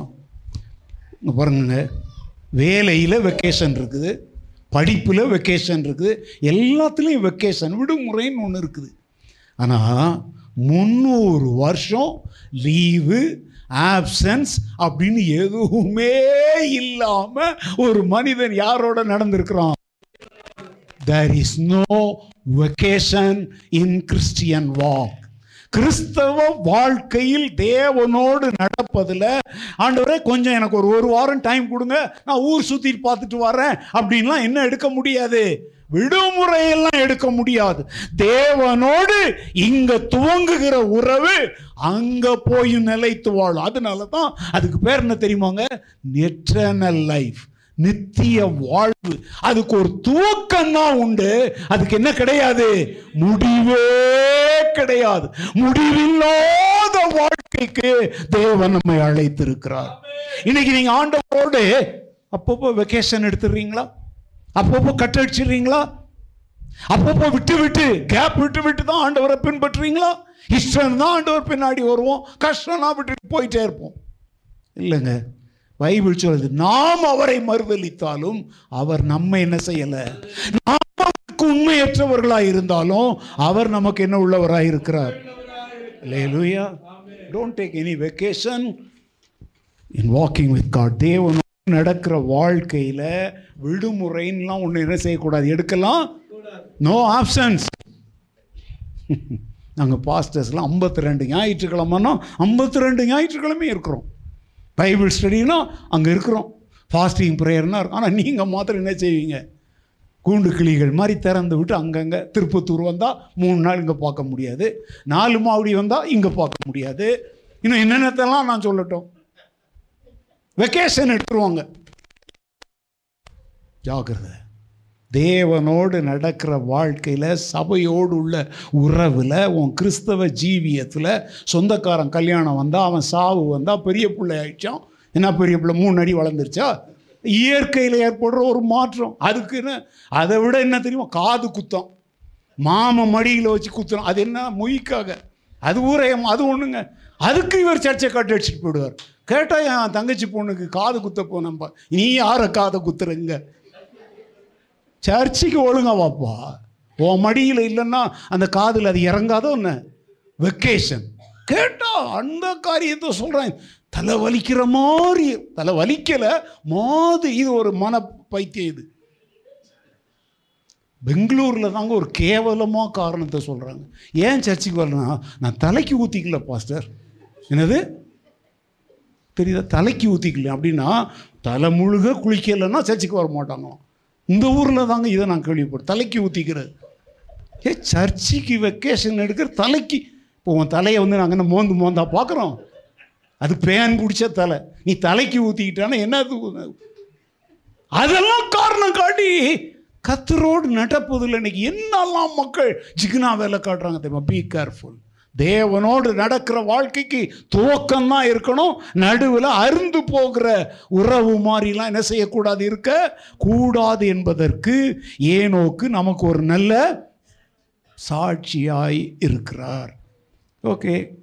இங்கே பாருங்க வேலையில் வெக்கேஷன் இருக்குது. படிப்பில் வெக்கேஷன் இருக்குது. எல்லாத்துலேயும் வெக்கேஷன் விடுமுறைன்னு ஒன்று இருக்குது. ஆனால் முந்நூறு வருஷம் லீவு ஆப்சன்ஸ் அப்படின்னு எதுவுமே இல்லாமல் ஒரு மனிதன் யாரோட நடந்திருக்கிறான்? There is no vacation in Christian walk கிறிஸ்தவ வாழ்க்கையில் தேவனோடு நடப்பதில் ஆண்டவரே கொஞ்சம் எனக்கு ஒரு ஒரு வாரம் டைம் கொடுங்க நான் ஊர் சுற்றிட்டு பார்த்துட்டு வரேன் அப்படின்லாம் என்ன எடுக்க முடியாது? விடுமுறையெல்லாம் எடுக்க முடியாது. தேவனோடு இங்க துவங்குகிற உறவு அங்க போய் நிலைத்து வாழும். அதனால தான் அதுக்கு பேர் என்ன தெரியுமாங்க? நெற்றனல் லைஃப் நித்திய வாழ்வு. அதுக்கு ஒரு துவக்கம் தான் உண்டு. அதுக்கு என்ன கிடையாது? முடிவே கிடையாது. முடிவில்லாத வாழ்க்கைக்கு தேவன் நம்மை அழைத்திருக்கிறார். இன்னைக்கு நீங்க ஆண்டவரோடு அப்பப்போ வெக்கேஷன் எடுத்துடுறீங்களா? அப்பப்போ கட்டடிச்சிடுறீங்களா? அப்பப்போ விட்டு விட்டு கேப் விட்டு விட்டு தான் ஆண்டவரை பின்பற்றுறீங்களா? இஷ்டம் தான் ஆண்டவர் பின்னாடி வருவோம். கஷ்டம்னா விட்டுட்டு போயிட்டே இருப்போம். இல்லைங்க. பைபிள் சொல்லுது நாம் அவரை மறுதளித்தாலும் அவர் நம்ம என்ன செய்யல? நாம் உண்மையற்றவர்களாக இருந்தாலும் அவர் நமக்கு என்ன உள்ளவராக இருக்கிறார். Hallelujah don't take any vacation in walking with God நடக்கிற வாழ்க்கையில் விடுமுறைன்னெலாம் ஒன்று என்ன செய்யக்கூடாது? எடுக்கலாம்? நோ ஆப்ஷன்ஸ் நாங்கள் பாஸ்டர்ஸ்லாம் ஐம்பத்தி ரெண்டு ஞாயிற்றுக்கிழமைனா ஐம்பத்தி ரெண்டு ஞாயிற்றுக்கிழமையும் இருக்கிறோம். பைபிள் ஸ்டடினா அங்கே இருக்கிறோம். ஃபாஸ்டிங் ப்ரேயர்னா இருக்கும். ஆனால் நீங்கள் மாத்திரம் என்ன செய்வீங்க? கூண்டு கிளிகள் மாதிரி திறந்து விட்டு அங்கங்கே திருப்பத்தூர் வந்தால் மூணு நாள் இங்கே பார்க்க முடியாது. நாலு மாவடி வந்தால் இங்கே பார்க்க முடியாது. இன்னும் என்னென்னத்தெல்லாம் நான் சொல்லட்டும்? வெக்கேஷன் எடுத்துருவாங்க. ஜாக்கிரதை. தேவனோடு நடக்கிற வாழ்க்கையில் சபையோடு உள்ள உறவில் உன் கிறிஸ்தவ ஜீவியத்தில் சொந்தக்காரன் கல்யாணம் வந்தால் அவன் சாவு வந்தால் பெரிய பிள்ளை ஆயிடுச்சான் என்ன பெரிய பிள்ளை? மூணு அடி வளர்ந்துருச்சா? இயற்கையில் ஏற்படுற ஒரு மாற்றம். அதுக்குன்னு அதை விட என்ன தெரியுமா? காது குத்தம். மாம மடியில் வச்சு குத்தணும். அது என்ன? மொய்க்காக. அது ஊரயம். அது ஒன்றுங்க அதுக்கு இவர் சர்ச்சை கட்டு அடிச்சுட்டு போயிடுவார். கேட்டால் என் தங்கச்சி பொண்ணுக்கு காது குத்த போனப்பா நீ யாரை காதை குத்துறங்க? சர்ச்சுக்கு ஒழுங்கா வாப்பா. உன் மடியில் இல்லைன்னா அந்த காதில் அது இறங்காத ஒன்று வெக்கேஷன் கேட்டால் அந்த காரியத்தை சொல்கிறேன் தலை வலிக்கிற மாதிரி. தலை வலிக்கலை. மாது இது ஒரு மன பைத்தியம் இது. பெங்களூரில் தாங்க ஒரு கேவலமாக காரணத்தை சொல்கிறாங்க ஏன் சர்ச்சுக்கு வரலனா நான் தலைக்கு ஊற்றிக்கல பாஸ்டர். என்னது? தெரியுதா? தலைக்கு ஊற்றிக்கல அப்படின்னா தலை முழுக குளிக்கலைன்னா சர்ச்சுக்கு வர மாட்டாங்களாம் இந்த ஊரில் தாங்க இதை நான் கேள்விப்பட்டேன். தலைக்கு ஊற்றிக்கிறது ஏ சர்ச்சுக்கு வெக்கேஷன் எடுக்கிற தலைக்கு. இப்போ உன் தலையை வந்து நாங்கள் என்ன மோந்து மோந்தா பார்க்குறோம் அது பேன் பிடிச்ச தலை. நீ தலைக்கு ஊற்றிக்கிட்டானா என்னது அதெல்லாம் காரணம் காட்டி கத்தரோடு நடப்பதில் இன்னைக்கு என்னெல்லாம் மக்கள் ஜிக்னா வேலை காட்டுறாங்க தெரியுமா? பி கேர்ஃபுல் தேவனோடு நடக்கிற வாழ்க்கைக்கு துவக்கம் தான் இருக்கணும் நடுவில் அருந்து போகிற உறவு மாதிரிலாம் என்ன செய்யக்கூடாது இருக்க? கூடாது என்பதற்கு ஏனோக்கு நமக்கு ஒரு நல்ல சாட்சியாய் இருக்கிறார். ஓகே.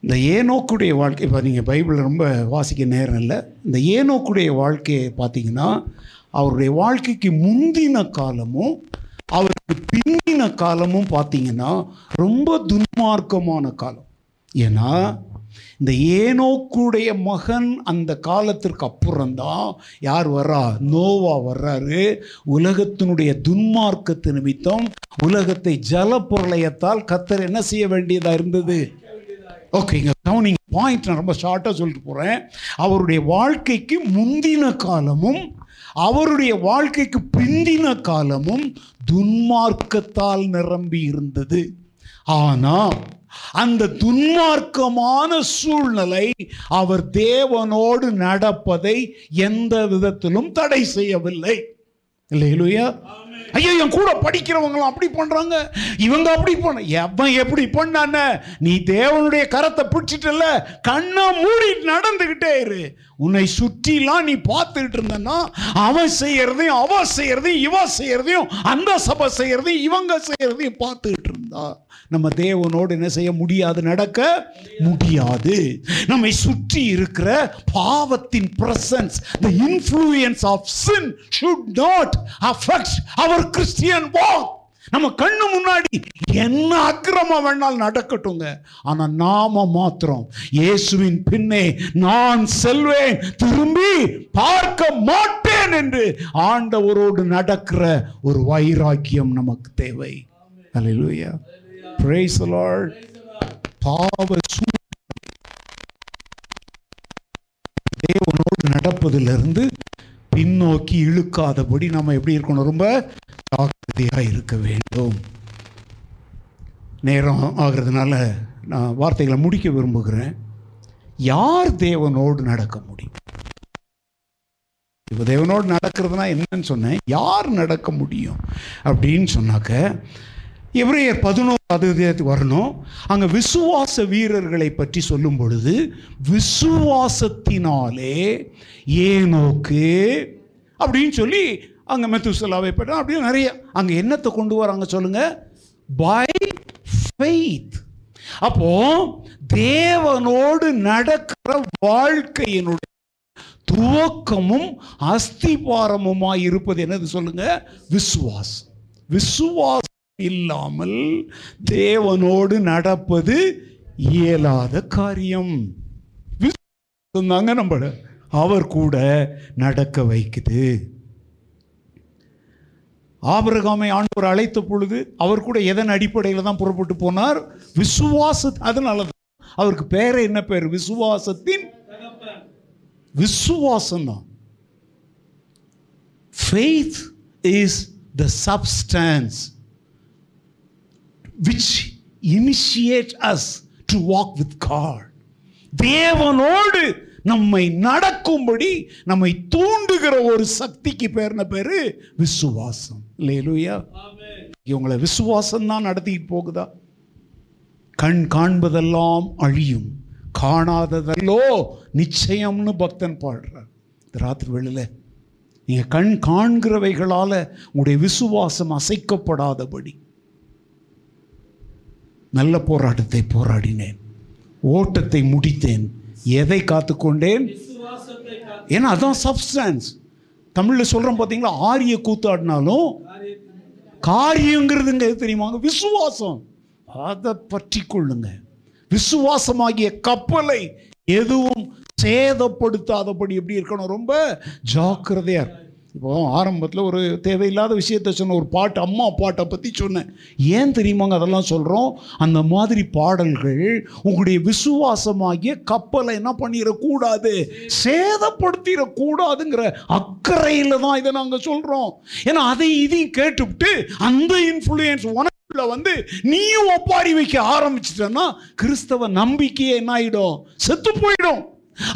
இந்த ஏனோக்குடைய வாழ்க்கை இப்போ நீங்கள் பைபிள் ரொம்ப வாசிக்க நேரம் இல்லை. இந்த ஏனோக்குடைய வாழ்க்கையை பார்த்தீங்கன்னா அவருடைய வாழ்க்கைக்கு முந்தின காலமும் பிந்தின காலமும் பார்த்தீங்கன்னா ரொம்ப துன்மார்க்கமான காலம். ஏன்னா இந்த ஏனோக்குடைய மகன் அந்த காலத்திற்கு அப்புறம்தான் யார் வர்றா? நோவா வர்றாரு. உலகத்தினுடைய துன்மார்க்கத்து நிமித்தம் உலகத்தை ஜல பொருளையத்தால் கத்தர் என்ன செய்ய வேண்டியதா இருந்தது? ஓகேங்க இங்கே கவனிங் பாயிண்ட் நான் ரொம்ப ஷார்ட்டாக சொல்லிட்டு போகிறேன் அவருடைய வாழ்க்கைக்கு முந்தின காலமும் அவருடைய வாழ்க்கைக்கு பிந்தின காலமும் துன்மார்க்கத்தால் நிரம்பி இருந்தது. ஆனால் அந்த துன்மார்க்கமான சூழ்நிலை அவர் தேவனோடு நடப்பதை எந்த விதத்திலும் தடை செய்யவில்லை. இல்லையிலுயா ஐயோ என் கூட படிக்கிறவங்களாம் அப்படி பண்றாங்க. இவங்க அப்படி பண்ண எவன் எப்படி பண்ணான? நீ தேவனுடைய கரத்தை பிடிச்சிட்டல கண்ணை மூடி நடந்துகிட்டே இரு. உன்னை சுற்றிலாம் நீ பார்த்துக்கிட்டு இருந்தன்னா அவன் செய்யறதையும் அவ செய்யறதையும் இவ செய்யறதையும் அந்த சபை செய்யறதையும் இவங்க செய்யறதையும் பார்த்துக்கிட்டு இருந்தா. நம்ம தேவனோடு என்ன செய்ய முடியாது நடக்க முடியாது. நம்மை சுற்றி இருக்கிற பாவத்தின் presence the influence of sin should not affect our Christian walk நம்ம கண்ணு முன்னாடி என்ன அக்கிரமம் வேணாலும் நடக்கட்டுங்க. ஆனா நாம மாத்திரம் இயேசுவின் பின்னே நான் செல்வேன் திரும்பி பார்க்க மாட்டேன் என்று ஆண்டவரோடு நடக்கிற ஒரு வைராக்கியம் நமக்கு தேவை. அல்லேலூயா பாவ தேவனோடு நடப்பதிலிருந்து பின்னோக்கி இழுக்காதபடி நம்ம எப்படி இருக்கணும்? ரொம்ப ஜாக்கிரதையாக இருக்க வேண்டும். நேரம் ஆகிறதுனால நான் வார்த்தைகளை முடிக்க விரும்புகிறேன். யார் தேவனோடு நடக்க முடியும்? இப்போ தேவனோடு நடக்கிறதுனா என்னன்னு சொன்னேன். யார் நடக்க முடியும்? அப்படின்னு சொன்னாக்க எவ்ரேயர் பதினோராவது அதிகாரத்துக்கு வரணும். அங்கே விசுவாச வீரர்களை பற்றி சொல்லும் பொழுது விசுவாசத்தினாலே ஏனோக்கு அப்படின்னு சொல்லி அங்கே மெத்துசலாவை பற்றி அப்படியே நிறைய. அங்கே என்னத்தை கொண்டு வராங்க சொல்லுங்க? பை ஃபெய்த் அப்போ தேவனோடு நடக்கிற வாழ்க்கையினுடைய துவக்கமும் அஸ்திபாரமுமாய் இருப்பது என்னது சொல்லுங்க? விசுவாசம். விசுவாசம் இல்லாமல் தேவனோடு நடப்பது இயலாத காரியம். விசுவாசம் தாங்க நம்மள. அவர் கூட நடக்க வைக்குது. ஆபரகாமை ஆண்டவர் அழைத்த பொழுது அவர் கூட எதன் அடிப்படையில் தான் புறப்பட்டு போனார்? விசுவாச அதனால தான் அவருக்கு பேர் என்ன பேர்? விசுவாசத்தின் விசுவாசம் தான் faith is the substance which initiate us to walk with God தேவனோடு நம்மை நடக்கும்படி நம்மை தூண்டுகிற ஒரு சக்திக்கு பேர்ன பேரு விசுவாசம். இல்லையா இவங்களை விசுவாசம் தான் நடத்திட்டு போகுதா? கண் காண்பதெல்லாம் அழியும். காணாததல்லோ நிச்சயம்னு பக்தன் பாடுறார். இந்த ராத்திரி வெளியில நீங்க கண் காண்கிறவைகளால உங்களுடைய விசுவாசம் அசைக்கப்படாதபடி நல்ல போராட்டத்தை போராடினேன். ஓட்டத்தை முடித்தேன். எதை காத்துக்கொண்டேன்? ஏன்னா அதான் சப்ஸ்டன்ஸ் தமிழில் சொல்கிறோம் பார்த்தீங்களா ஆரிய கூத்தாடினாலும் காரியங்கிறதுங்க எது தெரியுமாங்க விசுவாசம். அதை பற்றி கொள்ளுங்க. விசுவாசமாகிய கப்பலை எதுவும் சேதப்படுத்தாதபடி எப்படி இருக்கணும்? ரொம்ப ஜாக்கிரதையாக இருக்கும் இப்போ ஆரம்பத்தில் ஒரு தேவையில்லாத விஷயத்த சொன்ன ஒரு பாட்டு அம்மா பாட்டை பற்றி சொன்னேன். ஏன் தெரியுமாங்க அதெல்லாம் சொல்கிறோம் அந்த மாதிரி பாடல்கள் உங்களுடைய விசுவாசமாகிய கப்பலை என்ன பண்ணிடக்கூடாது? சேதப்படுத்திடக்கூடாதுங்கிற அக்கறையில் தான் இதை நாங்கள் சொல்கிறோம் ஏன்னா அதை இதையும் கேட்டுவிட்டு அந்த இன்ஃப்ளூயன்ஸ் உனக்குள்ள வந்து நீயும் ஒப்பாரி வைக்க ஆரம்பிச்சிட்டன்னா கிறிஸ்தவ நம்பிக்கையே என்ன ஆயிடும்? செத்து போயிடும்.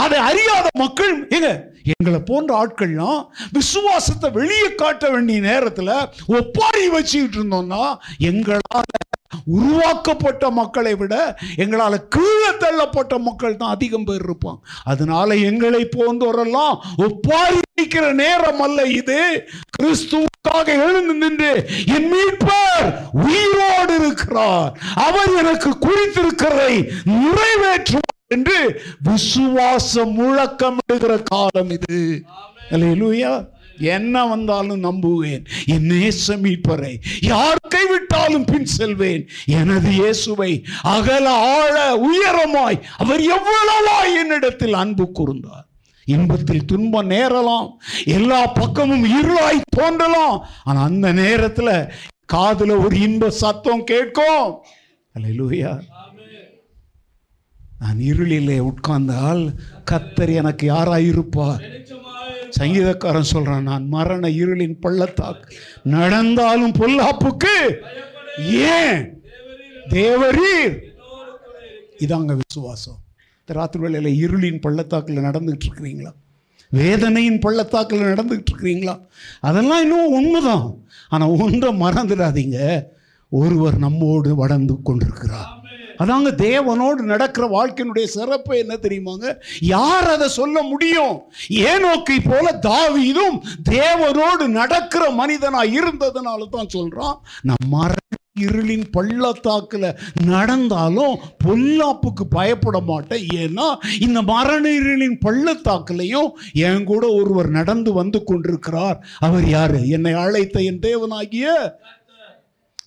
அதை அறியாத மக்கள் ஏங்க எங்களை போன்ற ஆட்கள்லாம் விசுவாசத்தை வெளியே காட்ட வேண்டிய நேரத்தில் ஒப்பாரி வச்சுக்கிட்டு இருந்தோம்னா எங்களால் உருவாக்கப்பட்ட மக்களை விட எங்களால் கீழே தள்ளப்பட்ட மக்கள் தான் அதிகம் பேர் இருப்பாங்க. அதனால எங்களை போன்றோரெல்லாம் ஒப்பாரி வைக்கிற நேரம் அல்ல இது. கிறிஸ்துவுக்காக எழுந்து நின்று என் மீட்பர் உயிரோடு இருக்கிறார். அவர் எனக்கு குறித்திருக்கிறதை நிறைவேற்றுவார். என்று விசுவாசம் முழக்கமிடுகிற காலம் இது. அல்லேலூயா என்ன வந்தாலும் நம்புவேன். என் நேச மீட்பரை. யார் கைவிட்டாலும் பின் செல்வேன். எனது இயேசுவை அகல ஆழ உயரமாய் அவர் எவ்வளவாய் என்னிடத்தில் அன்பு கூர்ந்தார். இன்பத்தில் துன்பம் நேரலாம். எல்லா பக்கமும் இருளாய் தோன்றலாம். ஆனா அந்த நேரத்துல காதுல ஒரு இன்ப சத்தம் கேட்கும். அல்லேலூயா நான் இருளிலே உட்கார்ந்தால் கத்தர் எனக்கு யாராயிருப்பார்? சங்கீதக்காரன் சொல்றான் நான் மரண இருளின் பள்ளத்தாக்கு நடந்தாலும் பொல்லாப்புக்கு ஏன்? தேவரீர். இதாங்க விசுவாசம். இந்த ராத்திரி வேளையில் இருளின் பள்ளத்தாக்கில் நடந்துகிட்டு இருக்கிறீங்களா வேதனையின் பள்ளத்தாக்கில் நடந்துகிட்டு இருக்கிறீங்களா அதெல்லாம் இன்னும் உண்மைதான் ஆனால் ஒன்றை மறந்துடாதீங்க. ஒருவர் நம்மோடு வளர்ந்து கொண்டிருக்கிறார். அதாங்க தேவனோடு நடக்கிற வாழ்க்கையினுடைய சிறப்பு என்ன தெரியுமாங்க? யார் அதை சொல்ல முடியும்? ஏனோக்கை போல தாவீதும் தேவனோடு நடக்கிற மனிதனா இருந்ததுனால தான் சொல்றான். நான் மரண இருளின் பள்ளத்தாக்குல நடந்தாலும் பொல்லாப்புக்கு பயப்பட மாட்டேன். ஏன்னா இந்த மரண இருளின் பள்ளத்தாக்குலையும் என் கூட ஒருவர் நடந்து வந்து கொண்டிருக்கிறார். அவர் யாரு? என்னை அழைத்த என் தேவனாகிய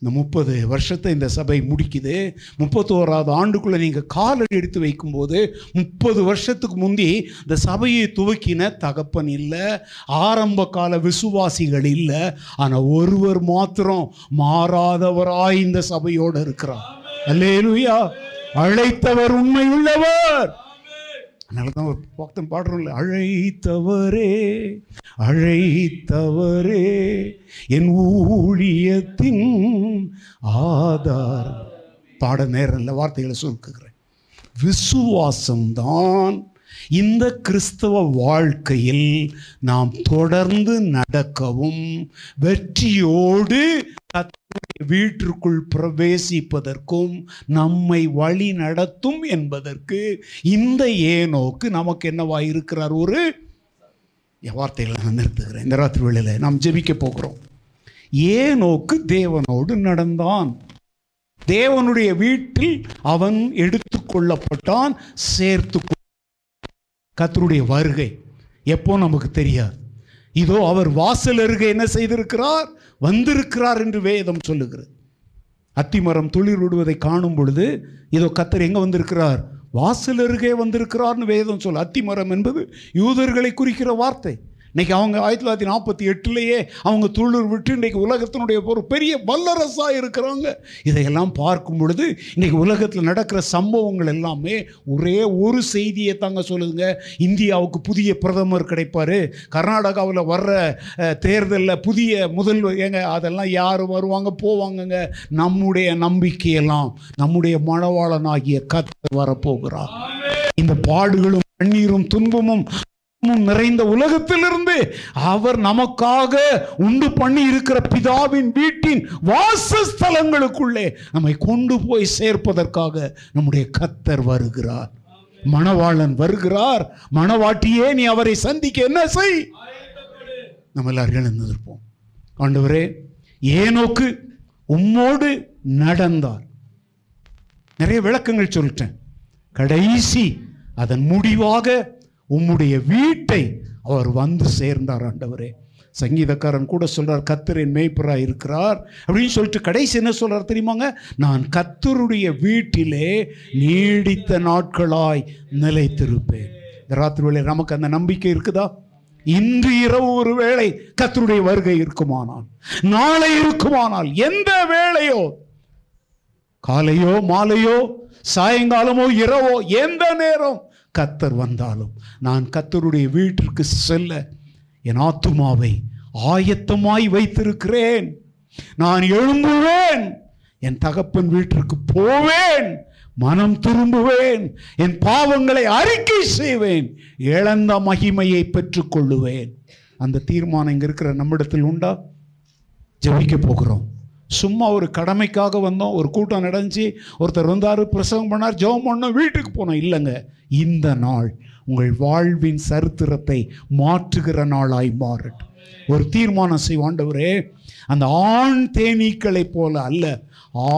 இந்த முப்பது வருஷத்தை இந்த சபை முடிக்குது. முப்பத்தோராவது ஆண்டுக்குள்ளே நீங்கள் காலடி எடுத்து வைக்கும்போது முப்பது வருஷத்துக்கு முந்தி இந்த சபையை துவக்கின தகப்பன் இல்லை ஆரம்ப கால விசுவாசிகள் இல்லை. ஆனால் ஒருவர் மாத்திரம் மாறாதவராய் இந்த சபையோடு இருக்கிறார். அல்லேலுயா. அழைத்தவர் உண்மை உள்ளவர் அதனால தான் ஒரு பக்தன் பாடுறோம்ல அழைத்தவரே அழைத்தவரே என் ஊழியத்தின் ஆதார் பாட நேரம் இல்லை வார்த்தைகளை சுருக்குகிறேன். விசுவாசம்தான் இந்த கிறிஸ்தவ வாழ்க்கையில் நாம் தொடர்ந்து நடக்கவும் வெற்றியோடு வீட்டிற்குள் பிரவேசிப்பதற்கும் நம்மை வழி நடத்தும் என்பதற்கு இந்த ஏனோக்கு நமக்கு என்னவா இருக்கிறார் ஒரு? என் வார்த்தைகளை நான் நிறுத்துகிறேன். இந்த ராத்திரி வேளையில் நாம் ஜெபிக்க போகிறோம். ஏனோக்கு தேவனோடு நடந்தான். தேவனுடைய வீட்டில் அவன் எடுத்துக்கொள்ளப்பட்டான் சேர்த்து கத்தருடைய வருகை. எப்போ நமக்கு தெரியாது. இதோ அவர் வாசல் அருகே என்ன செய்திருக்கிறார்? வந்திருக்கிறார் என்று வேதம் சொல்லுகிறது. அத்திமரம் துளிர் விடுவதை காணும் பொழுது இதோ கத்தர் எங்கே வந்திருக்கிறார்? வாசல் அருகே வந்திருக்கிறார்னு வேதம் சொல் அத்திமரம் என்பது யூதர்களை குறிக்கிற வார்த்தை. இன்னைக்கு அவங்க ஆயிரத்தி தொள்ளாயிரத்தி நாற்பத்தி எட்டுலேயே அவங்க துளிர் விட்டு இன்றைக்கி உலகத்தினுடைய ஒரு பெரிய வல்லரசாக இருக்கிறாங்க. இதையெல்லாம் பார்க்கும் பொழுது இன்னைக்கு உலகத்தில் நடக்கிற சம்பவங்கள் எல்லாமே ஒரே ஒரு செய்தியை தாங்க சொல்லுதுங்க. இந்தியாவுக்கு புதிய பிரதமர் கிடைப்பார். கர்நாடகாவில் வர்ற தேர்தலில் புதிய முதல்வர் ஏங்க அதெல்லாம் யார் வருவாங்க போவாங்கங்க? நம்முடைய நம்பிக்கையெல்லாம் நம்முடைய மணவாளனாகிய கத்தர் வரப்போகிறார். இந்த பாடுகளும் கண்ணீரும் துன்பமும் நிறைந்த உலகத்திலிருந்து அவர் நமக்காக உண்டு பண்ணி இருக்கிற பிதாவின் வீட்டின் வாசஸ்தலங்களுக்குள்ளே நம்மை கொண்டு போய் சேர்ப்பதற்காக நம்முடைய கத்தர் வருகிறார். மணவாளன் வருகிறார். மணவாட்டியே நீ அவரை சந்திக்க என்ன செய்? நம்ம எல்லாரும் எழுந்திருப்போம். ஆண்டவரே ஏனோக்கு உம்மோடு நடந்தார். நிறைய விளக்கங்கள் சொல்லிட்டேன். கடைசி அதன் முடிவாக உம்முடைய வீட்டை அவர் வந்து சேர்ந்தார் ஆண்டவரே. சங்கீதக்காரன் கூட சொல்கிறார் கத்தரின் மேய்ப்பராக இருக்கிறார். அப்படின்னு சொல்லிட்டு கடைசி என்ன சொல்கிறார் தெரியுமாங்க? நான் கத்தருடைய வீட்டிலே நீடித்த நாட்களாய் நிலைத்திருப்பேன். இந்த ராத்திரி வேளை நமக்கு அந்த நம்பிக்கை இருக்குதா? இன்று இரவு ஒரு வேளை கத்தருடைய வருகை இருக்குமானால் நாளை இருக்குமானால் எந்த வேளையோ காலையோ மாலையோ சாயங்காலமோ இரவோ எந்த நேரம் கத்தர் வந்தாலும் நான் கத்தருடைய வீட்டிற்கு செல்ல என் ஆத்துமாவை ஆயத்தமாய் வைத்திருக்கிறேன். நான் எழும்புவேன். என் தகப்பன் வீட்டிற்கு போவேன். மனம் திரும்புவேன். என் பாவங்களை அறிக்கை செய்வேன். இழந்த மகிமையை பெற்றுக்கொள்ளுவேன். அந்த தீர்மானம் இங்கே இருக்கிற நம்மிடத்தில் உண்டா? ஜபிக்க போகிறோம். சும்மா ஒரு கடமைக்காக வந்தோம். ஒரு கூட்டம் நடந்துச்சு. ஒருத்தர் வந்தார் பிரசவம் பண்ணார் ஜெபம் பண்ணோம் வீட்டுக்கு போனோம். இல்லைங்க. இந்த நாள் உங்கள் வாழ்வின் சரித்திரத்தை மாற்றுகிற நாளாய் மாறட்டும். ஒரு தீர்மானம் செய்வாண்டவரே அந்த ஆண் தேனீக்களைப் போல அல்ல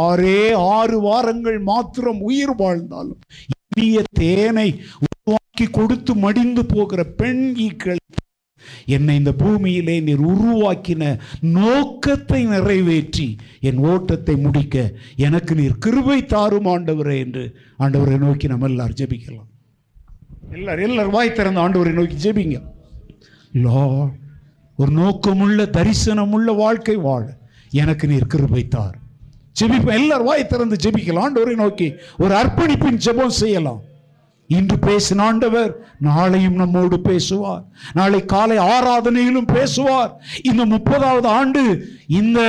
ஆறே ஆறு வாரங்கள் மாத்திரம் உயிர் வாழ்ந்தாலும் இனிய தேனை உருவாக்கி கொடுத்து மடிந்து போகிற பெண் ஈக்களை என்னை இந்த பூமியிலே நீர் உருவாக்கின நோக்கத்தை நிறைவேற்றி என் ஓட்டத்தை முடிக்க எனக்கு நீர் கிருபை தாரும் ஆண்டவரே என்று ஆண்டவரை நோக்கி நம்ம எல்லாரும் ஜெபிக்கலாம். எல்லாரும் எல்லாரும் வாய் திறந்த ஆண்டவரை நோக்கி ஜெபிங்க. லா ஒரு நோக்கமுள்ள தரிசனமுள்ள வாழ்க்கை வாழ எனக்கு நீர் கிருபைத்தார். ஜெபிப்போம் எல்லாரும் வாய் திறந்து ஜெபிக்கலாம் ஆண்டவரை நோக்கி ஒரு அர்ப்பணிப்பின் ஜெபம் செய்யலாம். இன்று பேசின ஆண்டவர் நாளையும் நம்மோடு பேசுவார். நாளை காலை ஆராதனையிலும் பேசுவார். இந்த முப்பதாவது ஆண்டு இந்த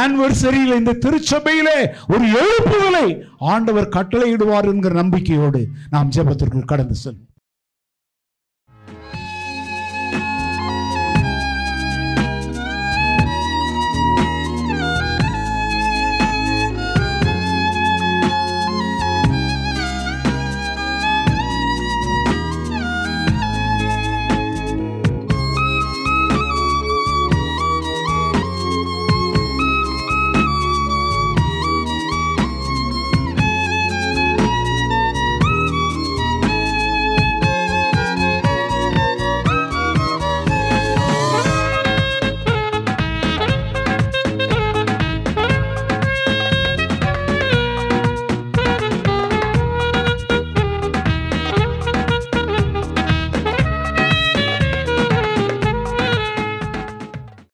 ஆனிவர்சரியில் இந்த திருச்சபையிலே ஒரு எழுப்புதலை ஆண்டவர் கட்டளையிடுவார் என்கிற நம்பிக்கையோடு நாம் ஜெபத்திற்குள் கடந்து செல்வோம்.